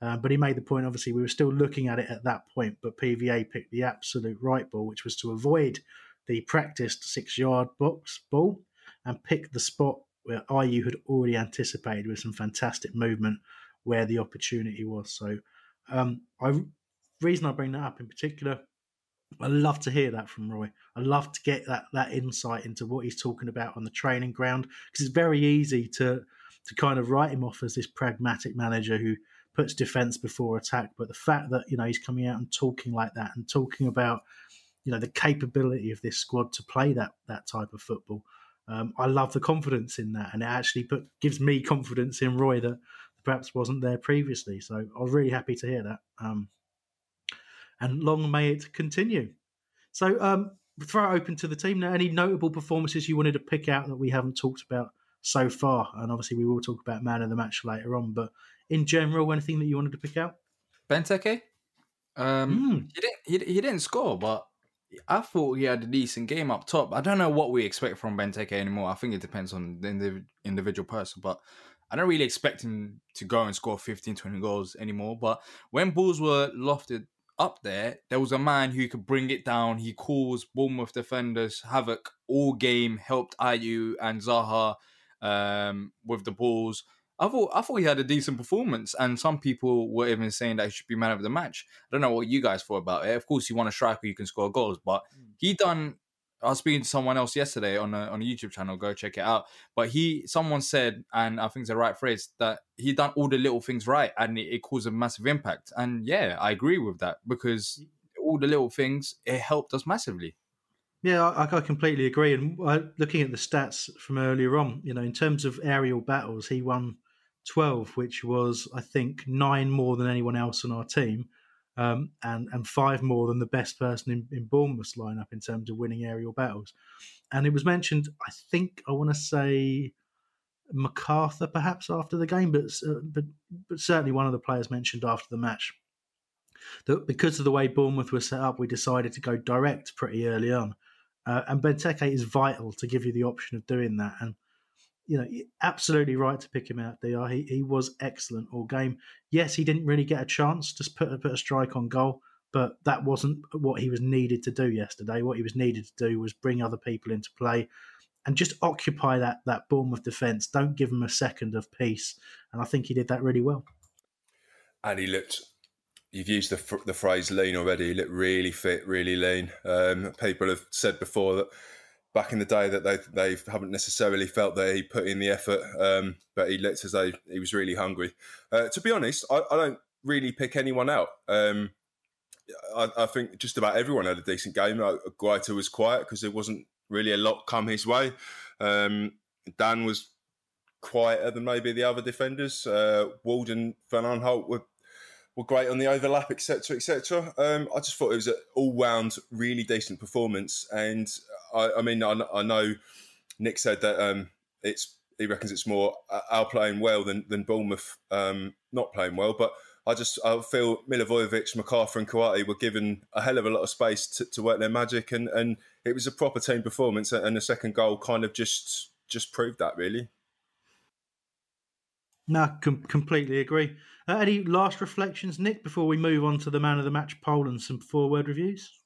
Uh, but he made the point, obviously, we were still looking at it at that point, but PVA picked the absolute right ball, which was to avoid the practiced six yard box ball and pick the spot where Ayew had already anticipated with some fantastic movement where the opportunity was. So, um, I reason I bring that up in particular, I love to hear that from Roy. I love to get that that insight into what he's talking about on the training ground because it's very easy to to kind of write him off as this pragmatic manager who puts defense before attack. But the fact that you know he's coming out and talking like that and talking about you know the capability of this squad to play that that type of football, um, I love the confidence in that, and it actually put, gives me confidence in Roy that perhaps wasn't there previously. So I was really happy to hear that. Um, and long may it continue. So, um, throw it open to the team now. Any notable performances you wanted to pick out that we haven't talked about so far? And obviously, we will talk about man of the match later on. But in general, anything that you wanted to pick out? Benteke. Um, Hmm. he didn't. He, he didn't score, but I thought he had a decent game up top. I don't know what we expect from Benteke anymore. I think it depends on the indiv- individual person, but I don't really expect him to go and score 15, 20 goals anymore. But when balls were lofted up there, there was a man who could bring it down. He caused Bournemouth defenders havoc all game, helped Ayew and Zaha um, with the balls. I thought I thought he had a decent performance, and some people were even saying that he should be man of the match. I don't know what you guys thought about it. Of course, you want a striker who can score goals, but he done. I was speaking to someone else yesterday on a on a YouTube channel. Go check it out. But he, someone said, and I think it's the right phrase that he done all the little things right, and it, it caused a massive impact. And yeah, I agree with that because all the little things it helped us massively. Yeah, I, I completely agree. And uh, looking at the stats from earlier on, you know, in terms of aerial battles, he won 12, which was, I think, nine more than anyone else on our team, um, and, and five more than the best person in, in Bournemouth's lineup in terms of winning aerial battles. And it was mentioned, I think, I want to say McArthur perhaps after the game, but, but, but certainly one of the players mentioned after the match that because of the way Bournemouth was set up, we decided to go direct pretty early on. Uh, and Benteke is vital to give you the option of doing that. And you know, absolutely right to pick him out. Dr. He he was excellent all game. Yes, he didn't really get a chance to put a, put a strike on goal, but that wasn't what he was needed to do yesterday. What he was needed to do was bring other people into play and just occupy that that Bournemouth defence. Don't give them a second of peace. And I think he did that really well. And he looked. You've used the the phrase lean already. He looked really fit, really lean. Um, people have said before that back in the day that they they haven't necessarily felt that he put in the effort, um, but he looked as though he was really hungry. Uh, to be honest, I, I, don't really pick anyone out. Um, I, I, think just about everyone had a decent game. Guaita was quiet because there wasn't really a lot come his way. Um, Dann was quieter than maybe the other defenders. Uh, Walden, Van Aanholt were were great on the overlap, etc., etc. Um, I just thought it was an all-round really decent performance, and I, I mean, I, I, know Nick said that um, it's he reckons it's more our playing well than than Bournemouth um, not playing well, but. I just I feel Milivojevic, McArthur, and Kouyaté were given a hell of a lot of space to, to work their magic, and, and it was a proper team performance. And the second goal kind of just just proved that, really. No, com- completely agree. Uh, any last reflections, Nick, before we move on to the man of the match poll and some forward reviews?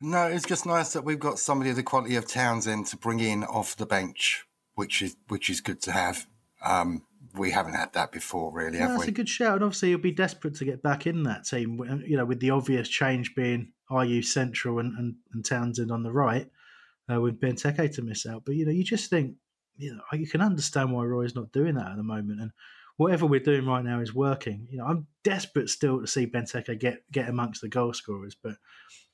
No, it's just nice that we've got somebody of the quality of Townsend to bring in off the bench, which is which is good to have. Um, we haven't had that before, really, have that's we? A good shout. And obviously, he'll be desperate to get back in that team. You know, with the obvious change being Ayew central and, and, and Townsend on the right, uh, with Benteke to miss out. But you know, you just think, you know, you can understand why Roy's not doing that at the moment. And whatever we're doing right now is working. You know, I'm desperate still to see Benteke get get amongst the goal scorers, but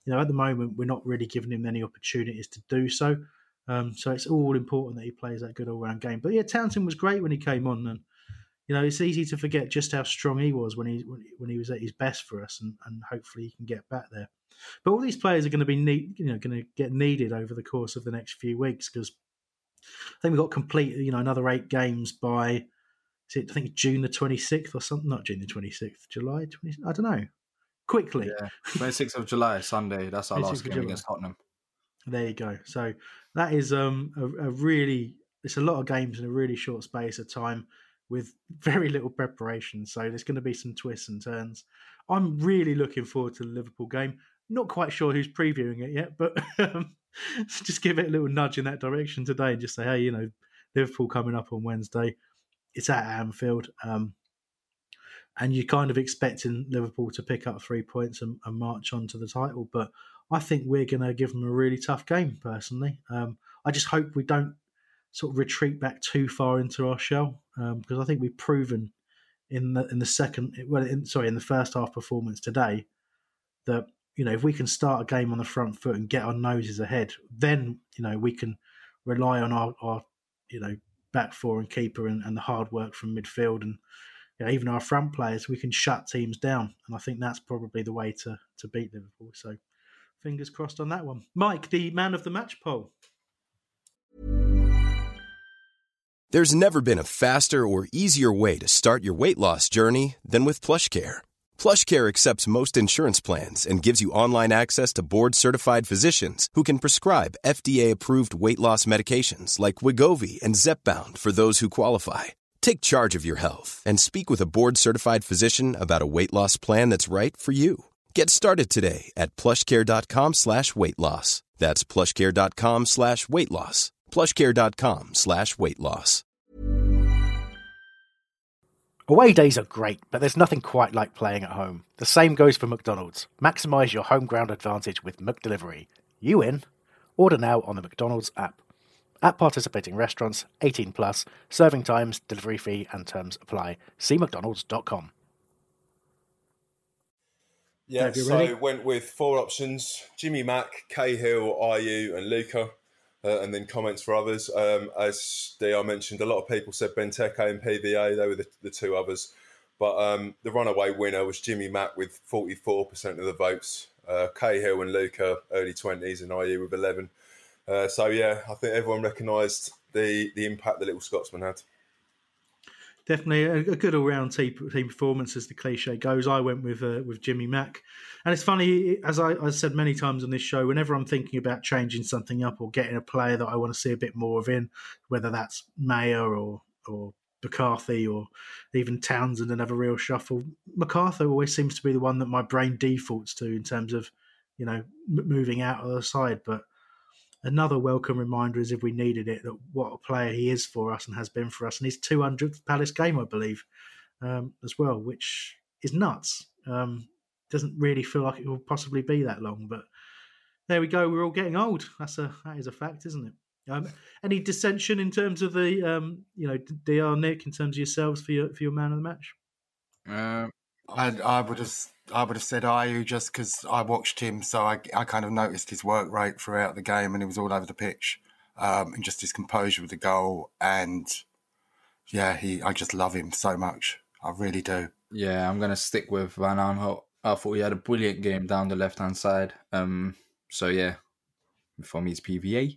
you know, at the moment we're not really giving him any opportunities to do so. Um, so it's all important that he plays that good all round game. But yeah, Townsend was great when he came on, and you know, it's easy to forget just how strong he was when he when he was at his best for us, and, and hopefully he can get back there. But all these players are going to be need, you know, going to get needed over the course of the next few weeks because I think we've got complete, you know, another eight games by, I think June the twenty sixth or something, not June the twenty sixth, July twenty, I don't know. Quickly, yeah, twenty sixth of July, Sunday. That's our last game against Tottenham. There you go. So that is um a, a really, it's a lot of games in a really short space of time with very little preparation. So there's going to be some twists and turns. I'm really looking forward to the Liverpool game. Not quite sure who's previewing it yet, but um, just give it a little nudge in that direction today and just say, hey, you know, Liverpool coming up on Wednesday. It's at Anfield. Um, and you're kind of expecting Liverpool to pick up three points and, and march on to the title. But I think we're going to give them a really tough game, personally. Um, I just hope we don't sort of retreat back too far into our shell because um, I think we've proven in the in the second well in, sorry in the first half performance today that you know if we can start a game on the front foot and get our noses ahead then you know we can rely on our, our you know back four and keeper and, and the hard work from midfield and you know, even our front players we can shut teams down and I think that's probably the way to to beat Liverpool so fingers crossed on that one Mike the man of the match poll There's never been a faster or easier way to start your weight loss journey than with plush PlushCare. PlushCare accepts most insurance plans and gives you online access to board-certified physicians who can prescribe FDA-approved weight loss medications like Wegovy and Zepbound for those who qualify. Take charge of your health and speak with a board-certified physician about a weight loss plan that's right for you. Get started today at plushcare.com slash weight loss. That's plushcare.com slash weight loss plushcare.com slash weight loss. Away days are great, but there's nothing quite like playing at home. The same goes for McDonald's. Maximise your home ground advantage with McDelivery. You in? Order now on the McDonald's app. At participating restaurants, 18 plus, serving times, delivery fee, and terms apply. See McDonald's.com. Yeah, so ready? went with four options Jimmy Mack, Cahill, Ayew and Luca uh, and then comments for others. Um, as Dr mentioned, a lot of people said Benteke and PVA; they were the, the two others. But um, the runaway winner was Jimmy Mack with 44% of the votes. Uh, Cahill and Luca, early 20s, and Ayew with 11. Uh, so, yeah, I think everyone recognised the, the impact the little Scotsman had. definitely a, a good all-round team, team performance, as the cliche goes. I went with uh, with Jimmy Mack, and it's funny as I, I said many times on this show. Whenever I'm thinking about changing something up or getting a player that I want to see a bit more of in, whether that's Meyer or or McCarthy or even Townsend have real shuffle. McArthur always seems to be the one that my brain defaults to in terms of, you know, moving out of the side. But another welcome reminder is if we needed it, that what a player he is for us and has been for us. And his 200th Palace game, I believe, um, as well, which is nuts. Um, doesn't really feel like it will possibly be that long, but there we go. We're all getting old. That's a that is a fact, isn't it? Um, any dissension in terms of the, um, you know, Dr Nick in terms of yourselves for your for your man of the match? Um, I, I would have I would have said Ayew just because I watched him, so I, I kind of noticed his work rate throughout the game, and he was all over the pitch, um, and just his composure with the goal, and yeah, he I just love him so much. I really do. Yeah, I'm gonna stick with Van Aanholt. I thought he had a brilliant game down the left hand side. Um, so yeah, for me it's PVA.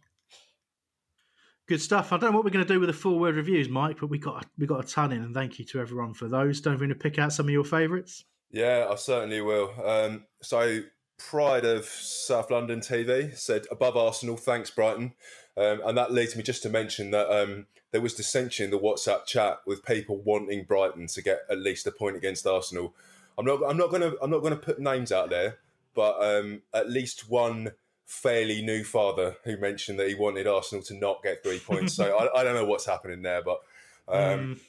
Good stuff. I don't know what we're going to do with the full word reviews, Mike, but we got we got a ton in, and thank you to everyone for those. Don't want to pick out some of your favourites? Yeah, I certainly will. Um, so, Pride of South London TV said above Arsenal, thanks Brighton, um, and that leads me just to mention that um, there was dissension in the WhatsApp chat with people wanting Brighton to get at least a point against Arsenal. I'm not. I'm not going to. I'm not going to put names out there, but um, at least one fairly new father who mentioned that he wanted Arsenal to not get three points. so I, I, don't know what's happening there, but um, mm.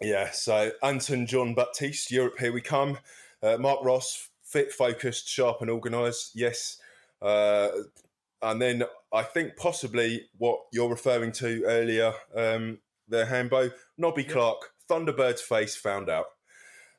yeah. So Anton John Baptiste, Europe, here we come. Uh, Mark Ross, fit, focused, sharp, and organised. Yes. Uh, and then I think possibly what you're referring to earlier, um, the Hambo, Nobby. Clark, Thunderbird's face found out.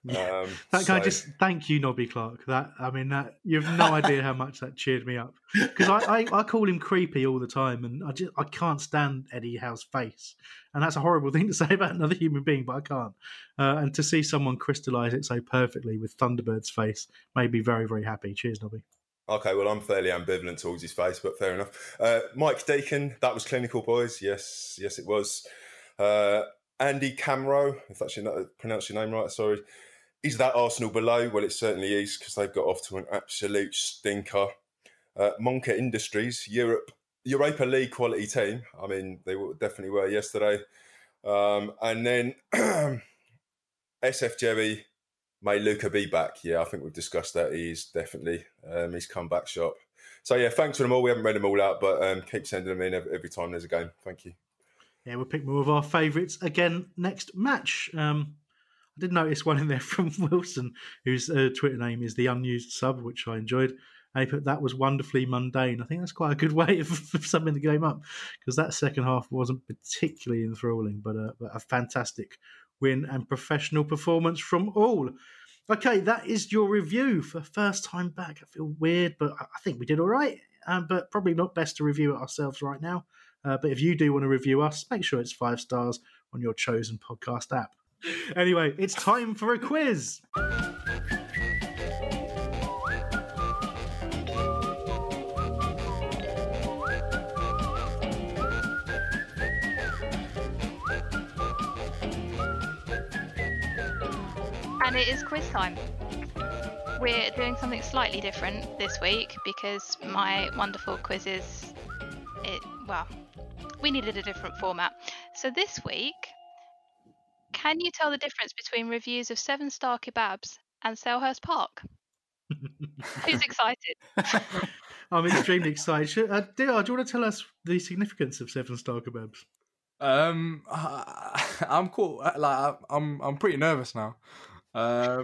Yeah. Um, that guy so... just thank you, Nobby Clark. That I mean, that you have no idea how much that cheered me up because I, I, I, call him creepy all the time, and I just I can't stand Eddie Howe's face, and that's a horrible thing to say about another human being, but I can't. Uh, and to see someone crystallize it so perfectly with Thunderbird's face made me very very happy. Cheers, Nobby. Okay, well, I'm fairly ambivalent towards his face, but fair enough. Uh, Mike Deacon, that was clinical, boys. Yes, yes, it was. Uh, Andy Camro, if that's your, pronounce your name right, sorry. Is that Arsenal below? Well, it certainly is because they've got off to an absolute stinker. Uh, Monka Industries, Europe, Europa League quality team. I mean, they definitely were yesterday. Um, and then SF Jerry, may Luca be back? Yeah, I think we've discussed that. He's definitely um, he's come back sharp. So yeah, thanks for them all. We haven't read them all out, but um, keep sending them in every, every, time there's a game. Thank you. Yeah, we'll pick more of our favourites again next match. Um, I did notice one in there from Wilson, whose uh, Twitter name is the unused sub, which I enjoyed. And he put that was wonderfully mundane. I think that's quite a good way of, of summing the game up because that second half wasn't particularly enthralling, but, uh, but a fantastic win and professional performance from all. Okay, that is your review for first time back. I feel weird, but I think we did all right. Um, but probably not best to review it ourselves right now. Uh, but if you do want to review us, make sure it's five stars on your chosen podcast app anyway, it's time for a quiz. And it is quiz time. We're doing something slightly different this week because my wonderful quizzes, it well, we needed a different format. So this week can you tell the difference between reviews of Seven Star Kebabs and Selhurst Park? Who's excited? I'm extremely excited. Uh, do you want to tell us the significance of Seven Star Kebabs? Um, I'm cool. Uh, like, I'm, I'm pretty nervous now. Uh...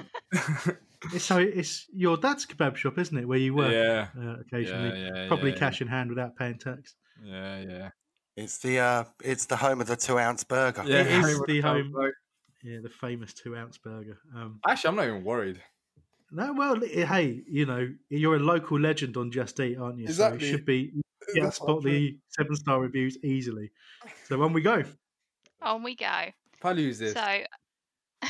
so it's your dad's kebab shop, isn't it? Where you work yeah. Uh, occasionally, yeah, yeah, probably cash in hand without paying tax. Yeah, yeah. It's the uh, it's the home of the two ounce burger. Yeah, it is the home. Yeah, the famous two ounce burger. Um, Actually, I'm not even worried. No, well, hey, you know, you're a local legend on Just Eat, aren't you? Exactly. So it should be yeah, spot the seven star reviews easily. So on we go. On we go. I'll this. So,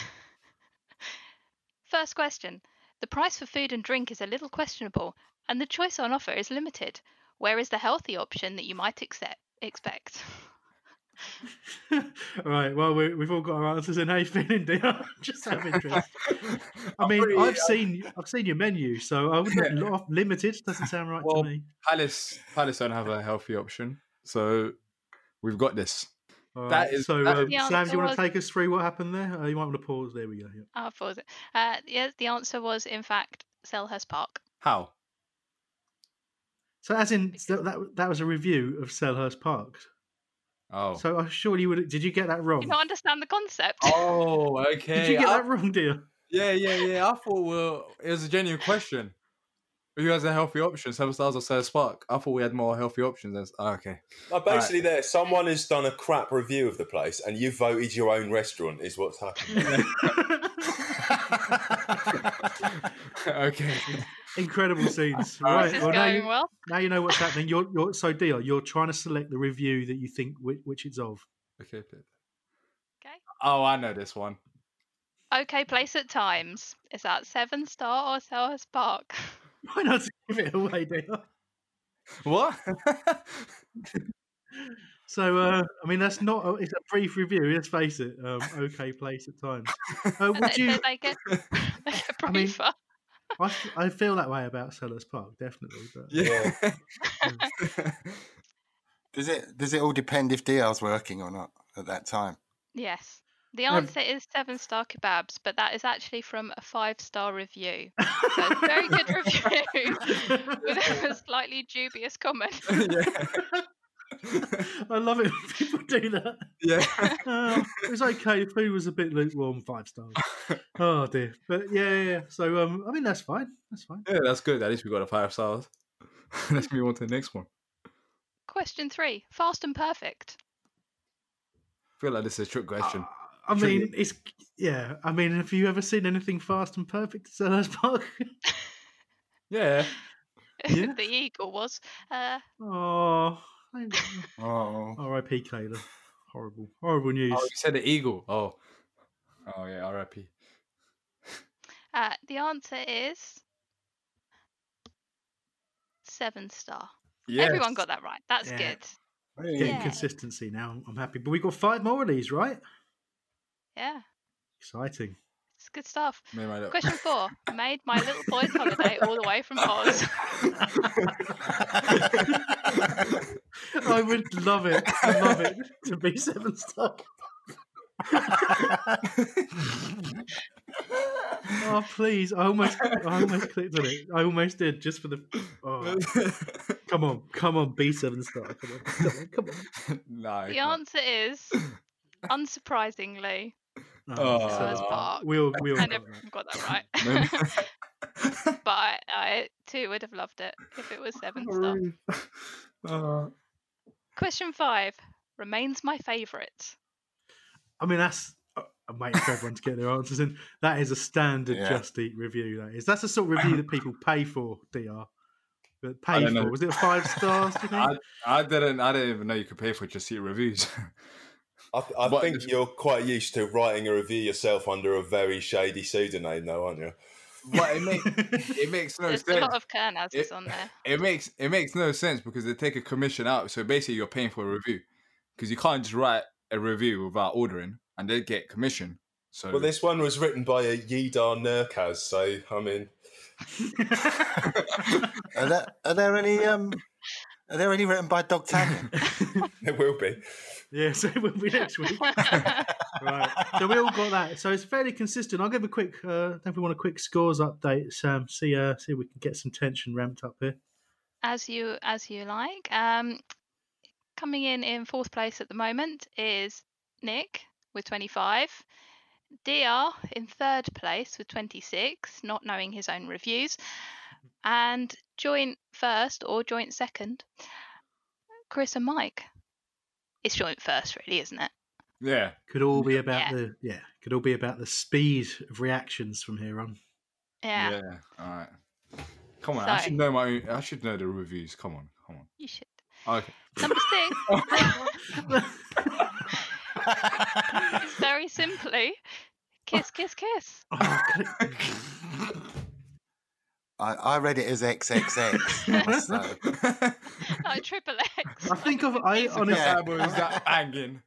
first question: The price for food and drink is a little questionable, and the choice on offer is limited. Where is the healthy option that you might accept, expect? All right. Well, we, we've all got our answers in. How you feeling, dear? Just out of interest. I mean, pretty- I've seen I've seen your menu, so I wouldn't lot limited. Doesn't sound right Well, to me. Palace Palace don't have a healthy option, so we've got this. All that right, is- so. that Um, is- Sam, do you want was- to take us through what happened there? Uh, you might want to pause. There we go. Yeah. I'll pause it. Uh, yeah, the answer was in fact Selhurst Park. How? So, as in so that that was a review of Selhurst Park. Oh. So, I surely you would. Did you get that wrong? you don't understand the concept? Oh, okay. Did you get I- that wrong, dear? Yeah, yeah, yeah. I thought well, it was a genuine question. Who has a healthy option? Seven stars or seven Spark? I thought we had more healthy options. That's- oh, ah, okay. No, basically, there someone has done a crap review of the place, and you voted your own restaurant. Is what's happened. okay. Incredible scenes. All right. right. This is Well, now going you, well. now you know what's happening. You're, you're so dear. You're trying to select the review that you think which, which it's of. Okay. good. Okay. Oh, I know this one. Okay, place at times. Is that seven star or Selhurst Park? Why not give it away, dear? What? So, uh, I mean, that's not. A, it's a brief review. Let's face it. Um, okay, place at times. Uh, would you? they, they get, they get I mean, briefer. I, f- I feel that way about Selhurst Park, definitely. But yeah. Does it does it all depend if DR's working or not at that time? Yes. The Um, answer is seven star kebabs, but that is actually from a five star review. So a very good review with a slightly dubious comment. I love it when people do that. yeah. Uh, it was okay. The food was a bit lukewarm, five stars. Oh dear, but yeah, yeah. yeah. So, um, I mean, that's fine. That's fine. Yeah, that's good. At least we got a five stars. Let's move on to the next one. Question three Fast and Perfect. I feel like this is a trick question. I Should mean, it's yeah. I mean, have you ever seen anything fast and perfect at Selhurst Park? yeah. Yeah. the eagle was. Uh, Oh, Oh, R.I.P. Kayla. Horrible, horrible news. Oh, you said the eagle. Oh. Oh yeah, R.I.P. uh, the answer is seven star. Everyone got that right. That's Yeah. good. Getting Yeah. consistency now. I'm happy, but we got five more of these, right? Yeah, Exciting. It's good stuff. Made my little- Question four. Made my little boy's holiday all the way from Oz. I would love it. I love it to be seven star. oh please! I almost, I almost clicked on it. I almost did just for the. Oh, come on, come on, B seven star. Come on, come on, come on. nah, The answer is, unsurprisingly, Oh, Selhurst Aw. Park. We'll, we all I got never that. got that right. but I, I too would have loved it if it was seven star. Uh, Question five remains my favourite. I mean, that's. uh, I'm waiting for everyone to get their answers in. That is a standard Yeah. Just Eat review. That is. That's the sort of review that people pay for. Dr. But pay don't know. for was it five stars? Do you think? I, I didn't. I didn't even know you could pay for Just Eat reviews. I, I But- think you're quite used to writing a review yourself under a very shady pseudonym, though, aren't you? but it makes it makes no There's a sense. lot of Kernazes It- on there. It makes it makes no sense because they take a commission out. So basically, you're paying for a review because you can't just write a review without ordering and they get commission. So Well, this one was written by a Yidar Nurkaz, so I mean, are there are there any um are there any written by Dogtanian? there will be. Yeah, so it will be next week. right. So we all got that. So it's fairly consistent. I'll give a quick. Uh, I don't if we want a quick scores update, Sam. See, uh, see if we can get some tension ramped up here. as you as you like. Um, coming in in fourth place at the moment is Nick with 25. Dr in third place with 26, not knowing his own reviews, and joint first or joint second, Chris and Mike. It's joint first, really, isn't it? yeah, Could all be about Yeah. the yeah. Could all be about the speed of reactions from here on. Yeah, yeah. All right. Come on, I should know my. I should know the reviews. Come on, come on. you should. Okay. Number six. it's very simply kiss, kiss, kiss. Oh, click. I, I read it as XXX. so. like triple X. I think I've, I honestly, Yeah. Was that banging.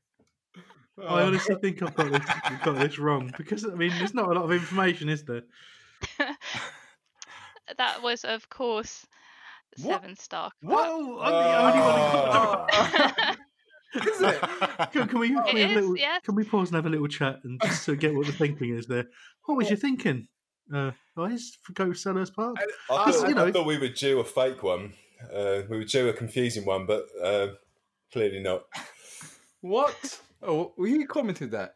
Oh. I honestly think I've got this, got this wrong because I mean, there's not a lot of information, is there? that was, of course, What? seven star. Whoa! I'm the only one. Oh. Is it? Can, can we, can, we It have is, little, yes. can we pause and have a little chat and just to get what the thinking is there? What was you thinking, uh, guys, for Go Selhurst Park? I, Because, thought, you know- I thought we were due a fake one. Uh, we were due a confusing one, but uh, clearly not. What? Oh, well, you commented that.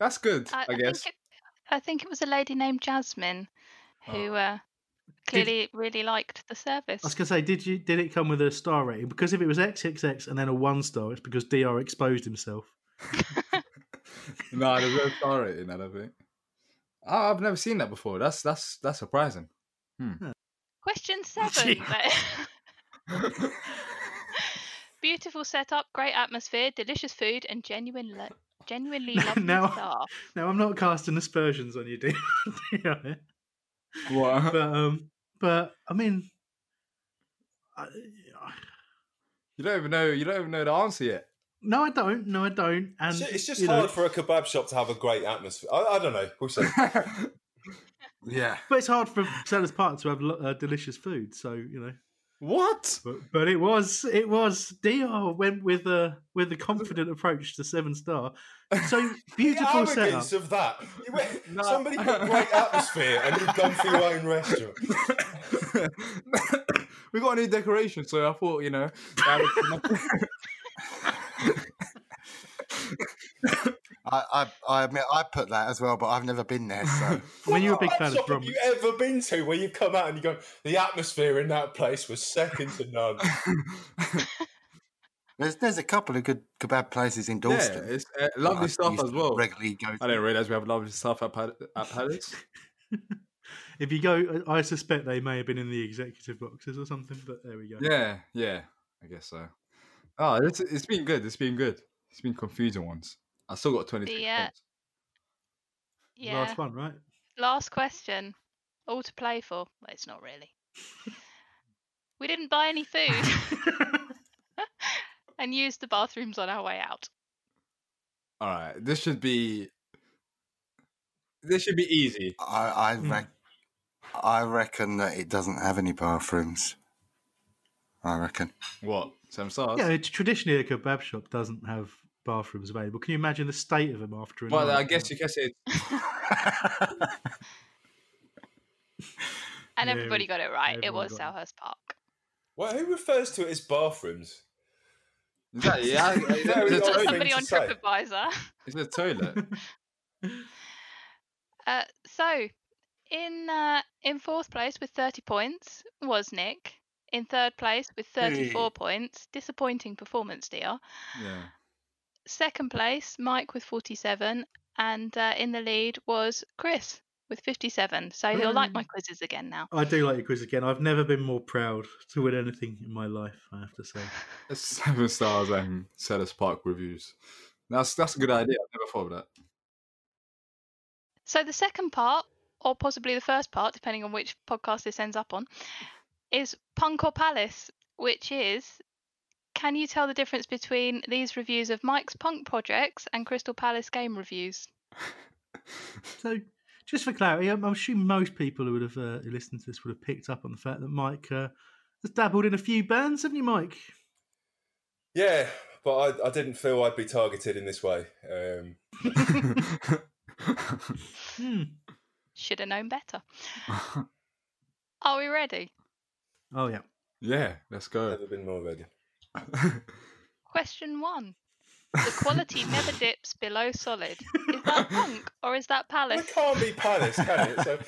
That's good, I, I, I guess. Think it, I think it was a lady named Jasmine who uh, clearly really liked the service. I was gonna say, did you did it come with a star rating? Because if it was XXX and then a one star, it's because Dr exposed himself. no, there's no star rating. I don't think. Oh, I've never seen that before. That's that's that's surprising. Hmm. Question seven. Beautiful setup, great atmosphere, delicious food, and genuine, lo- genuinely lovely Now- staff. Now I'm not casting aspersions on you, Dr. What? but um, but I mean, I, You don't even know. You don't even know the answer yet. No, I don't. No, I don't. And It's ju- it's just you know, hard for a kebab shop to have a great atmosphere. I, I don't know. We'll see. yeah. But it's hard for Selhurst Park to have uh, delicious food. So you know. what? But, but it was it was Dr went with a with a confident approach to seven star. So beautiful the arrogance setup. of that. You went, No. Somebody put great atmosphere and you've gone for your own restaurant. we got a new decoration, so I thought you know. That was- I, I, I admit I put that as well, but I've never been there. So When you're a big What fan of shop have you ever been to where you've come out and you go, the atmosphere in that place was second to none. there's there's a couple of good kebab places in yeah, it's uh, lovely I stuff as well. Regularly go. I didn't realize we have lovely stuff at, Pal- at Palace. if you go, I suspect they may have been in the executive boxes or something. But there we go. Yeah, yeah, I guess so. Oh, it's, it's been good. It's been good. It's been confusing ones. I still got twenty six The, uh, points. Yeah. Last one, right? Last question. All to play for. Well, it's not really. we didn't buy any food and used the bathrooms on our way out. All right, this should be. This should be easy. I I, rec- I reckon that it doesn't have any bathrooms. I reckon. What? Seven stars? Yeah, it's traditionally a kebab shop doesn't have bathrooms available. Can you imagine the state of them after an? Well, hour? I guess you can it. And Yeah, everybody got it right. It was got. Selhurst Park. Well, who refers to it as bathrooms? Is that, yeah, Very it's, a odd Or thing toilet. somebody on say. TripAdvisor. it's a toilet. Uh, so, in uh, in fourth place with 30 points was Nick. In third place with 34 points, disappointing performance, dear. Yeah. Second place, Mike with 47, and uh, in the lead was Chris with 57. So he'll like my quizzes again now. I do like your quiz again. I've never been more proud to win anything in my life. I have to say. It's seven stars and Selhurst Park reviews. That's that's a good idea. I've never thought of that. So the second part, or possibly the first part, depending on which podcast this ends up on, is Punk or Palace, which is can you tell the difference between these reviews of Mike's punk projects and Crystal Palace game reviews? So, just for clarity, I'm, I'm assuming most people who would have uh, who listened to this would have picked up on the fact that Mike uh, has dabbled in a few bands, haven't you, Mike? Yeah, but I, I didn't feel I'd be targeted in this way. Um, Hmm. Should have known better. Are we ready? Oh yeah. yeah, let's go. never been more ready. Question one. The quality never dips below solid. Is that punk or is that palace? It can't be Palace, can it? So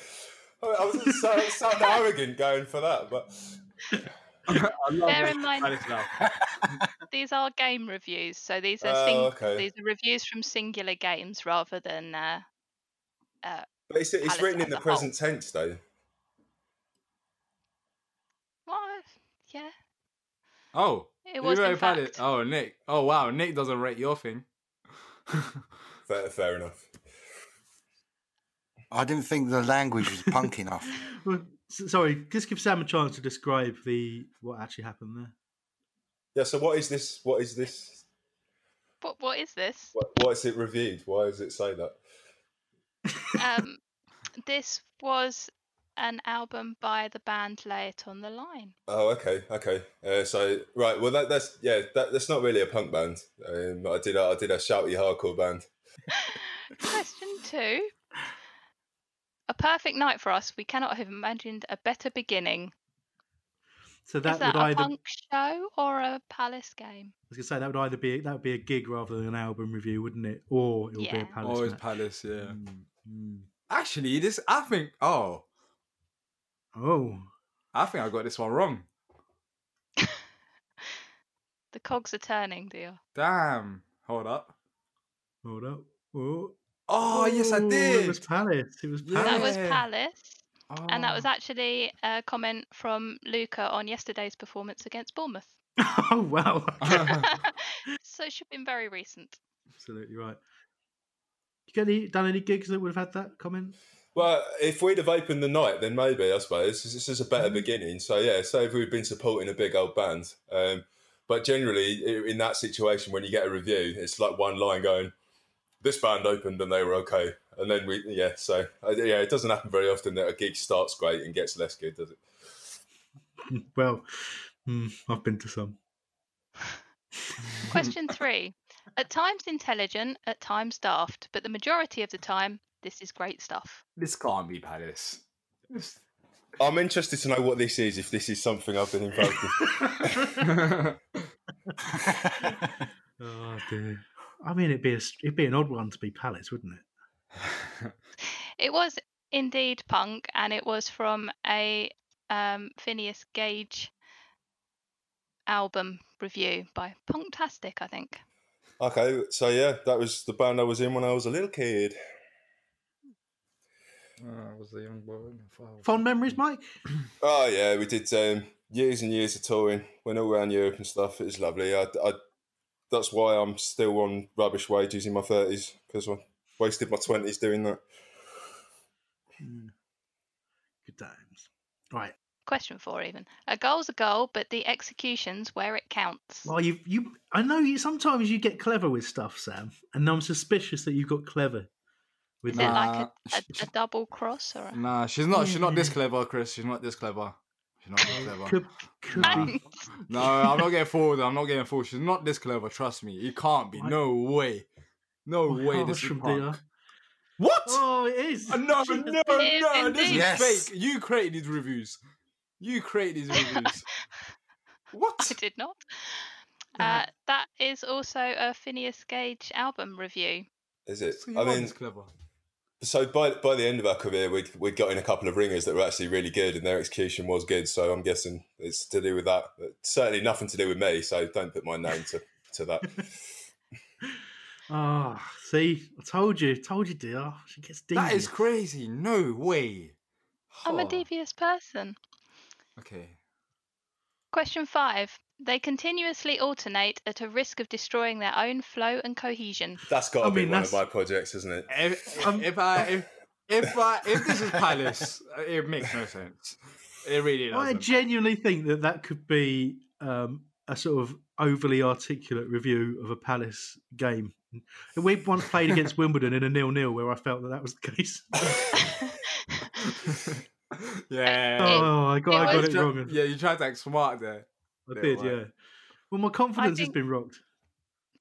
I, I was just so, sound arrogant going for that, but Bear in mind- These are game reviews, so these are Oh, sing- okay. these are reviews from singular games rather than uh, uh, but it's, it's written in as the a whole. present tense, though. what? Yeah, Oh, It you was, in wrote Palace. fact. Oh, Nick. Oh, wow. Nick doesn't rate your thing. Fair, fair enough. I didn't think the language was punk enough. Well, Sorry, just give Sam a chance to describe the what actually happened there. Yeah. So what is this? What is this? What what is this? What, why is it reviewed? Why does it say that? Um, this was an album by the band Lay It on the Line. Oh, okay, okay. Uh, so right, well, that, that's yeah, that, that's not really a punk band. Um, I did a, I did a shouty hardcore band. Question two. A perfect night for us. We cannot have imagined a better beginning. So that, is that would either be a either punk show or a palace game? I was gonna say that would either be that would be a gig rather than an album review, wouldn't it? Or it would be Yeah. a palace. Always match. Palace, yeah. Mm. Actually, this I think. Oh, Oh, I think I got this one wrong. The cogs are turning, dear. Damn. Hold up. hold up. Oh, Oh, yes, I Oh, did. It was Palace. It was Palace. That was Yeah. Palace. And that was Oh. actually a comment from Luca on yesterday's performance against Bournemouth. oh wow. so it should have been very recent. Absolutely right. You got any done any gigs that would have had that comment? Well, if we'd have opened the night, then maybe I suppose this is a better beginning. So yeah, say if we'd been supporting a big old band, um, but generally in that situation, when you get a review, it's like one line going, "This band opened and they were okay," and then we yeah. So uh, yeah, it doesn't happen very often that a gig starts great and gets less good, does it? Well, mm, I've been to some. Question three. At times intelligent, at times daft, but the majority of the time, this is great stuff. This can't be Palace. This- I'm interested to know what this is. If this is something I've been involved in. Oh dear. I mean, it'd be a, it'd be an odd one to be Palace, wouldn't it? It was indeed punk, and it was from a um, Phineas Gage album review by Punktastic, I think. okay, so yeah, that was the band I was in when I was a little kid. Oh, I was a young boy. Fond memories, Mike. Oh yeah, we did um, years and years of touring. Went all around Europe and stuff. It was lovely. I, I, that's why I'm still on rubbish wages in my thirties because I wasted my twenties doing that. Good times. Right. Question four, even. A goal's a goal, but the execution's where it counts. Well, you you. I know you. Sometimes you get clever with stuff, Sam, and I'm suspicious that you got clever with Is it like a, Nah, a, a double cross or a. Nah, she's not. She's not this clever, Chris. She's not this clever. She's not this clever. Could, could be. No, I'm not getting forward. I'm not getting forward. She's not this clever. Trust me. It can't be. No way. No Oh, way. This harsh is from punk. What? Oh, it is. Uh, no, She- no, It is no. This is. Yes. fake. You created these reviews. You created these reviews. what? I did not. Uh, that is also a Phineas Gage album review. Is it? So I mean, this clever. So by by the end of our career, we'd we'd got in a couple of ringers that were actually really good, and their execution was good. So I'm guessing it's to do with that. But certainly nothing to do with me. So don't put my name to to that. Ah, see, I told you, told you, dear. She gets deep. That is crazy. No way. I'm a Oh, devious person. Okay. Question five. They continuously alternate at a risk of destroying their own flow and cohesion. That's got to I be mean, one of my projects, isn't it? If, Um, if I if, if I if this is Palace, it makes no sense. It really I doesn't. genuinely think that that could be um, a sort of overly articulate review of a Palace game. We once played against Wimbledon in a nil-nil where I felt that that was the case. yeah. oh, I got, it I got was it wrong. yeah, you tried to act smart there. I did, right. yeah. Well, my confidence has been rocked.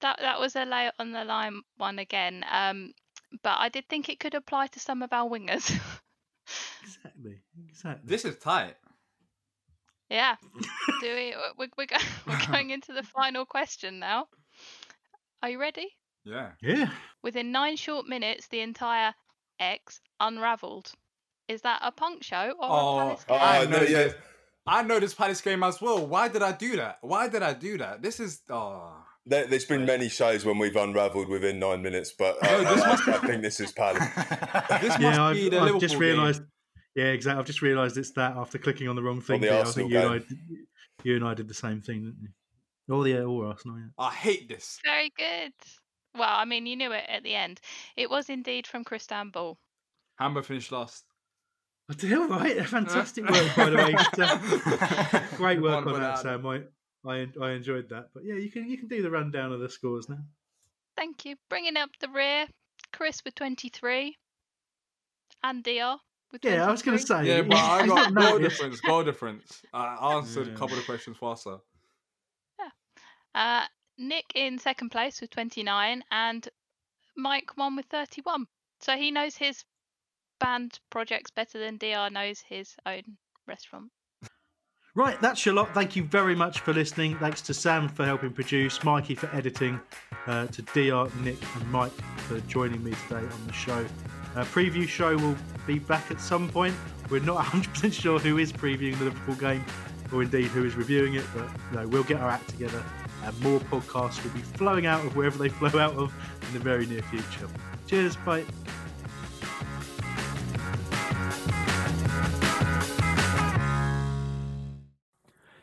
That that was a lay on the line one again. Um, but I did think it could apply to some of our wingers. Exactly, exactly. This is tight. yeah. Do we? We're, we're, go, we're going into the final question now. Are you ready? Yeah. Yeah. Within nine short minutes, the entire X unravelled. Is that a punk show or Oh, a Palace Oh, game? I no, know yeah. This. I know this Palace game as well. Why did I do that? Why did I do that? This is oh. There, there's been many shows when we've unravelled within nine minutes, but I, No, this I- must- I think this is Palace. This yeah, must I've, the I've just realised. Yeah, exactly. I've just realised it's that after clicking on the wrong thing. the I Arsenal think you and I, did- you and I did the same thing, didn't you? Oh, yeah, all Arsenal. Yeah. I hate this. Very good. Well, I mean, you knew it at the end. It was indeed from Istanbul. Hamburg finished last. I do, right? Fantastic work, by the way. Great work on that, Sam. I, I I enjoyed that. But yeah, you can you can do the rundown of the scores now. Thank you. Bringing up the rear, Chris with 23 and DR with Yeah, I was going to say. Yeah, but I got not goal difference. Goal difference. I answered Yeah. a couple of questions faster. Yeah. Uh, Nick in second place with 29 and Mike one with 31. So he knows his band projects better than DR knows his own restaurant. Right, that's your lot. Thank you very much for listening. Thanks to Sam for helping produce, Mikey for editing, uh, to DR, Nick, and Mike for joining me today on the show. Uh, preview show will be back at some point. We're not 100% sure who is previewing the Liverpool game or indeed who is reviewing it, but you know, we'll get our act together and more podcasts will be flowing out of wherever they flow out of in the very near future. Cheers, bye.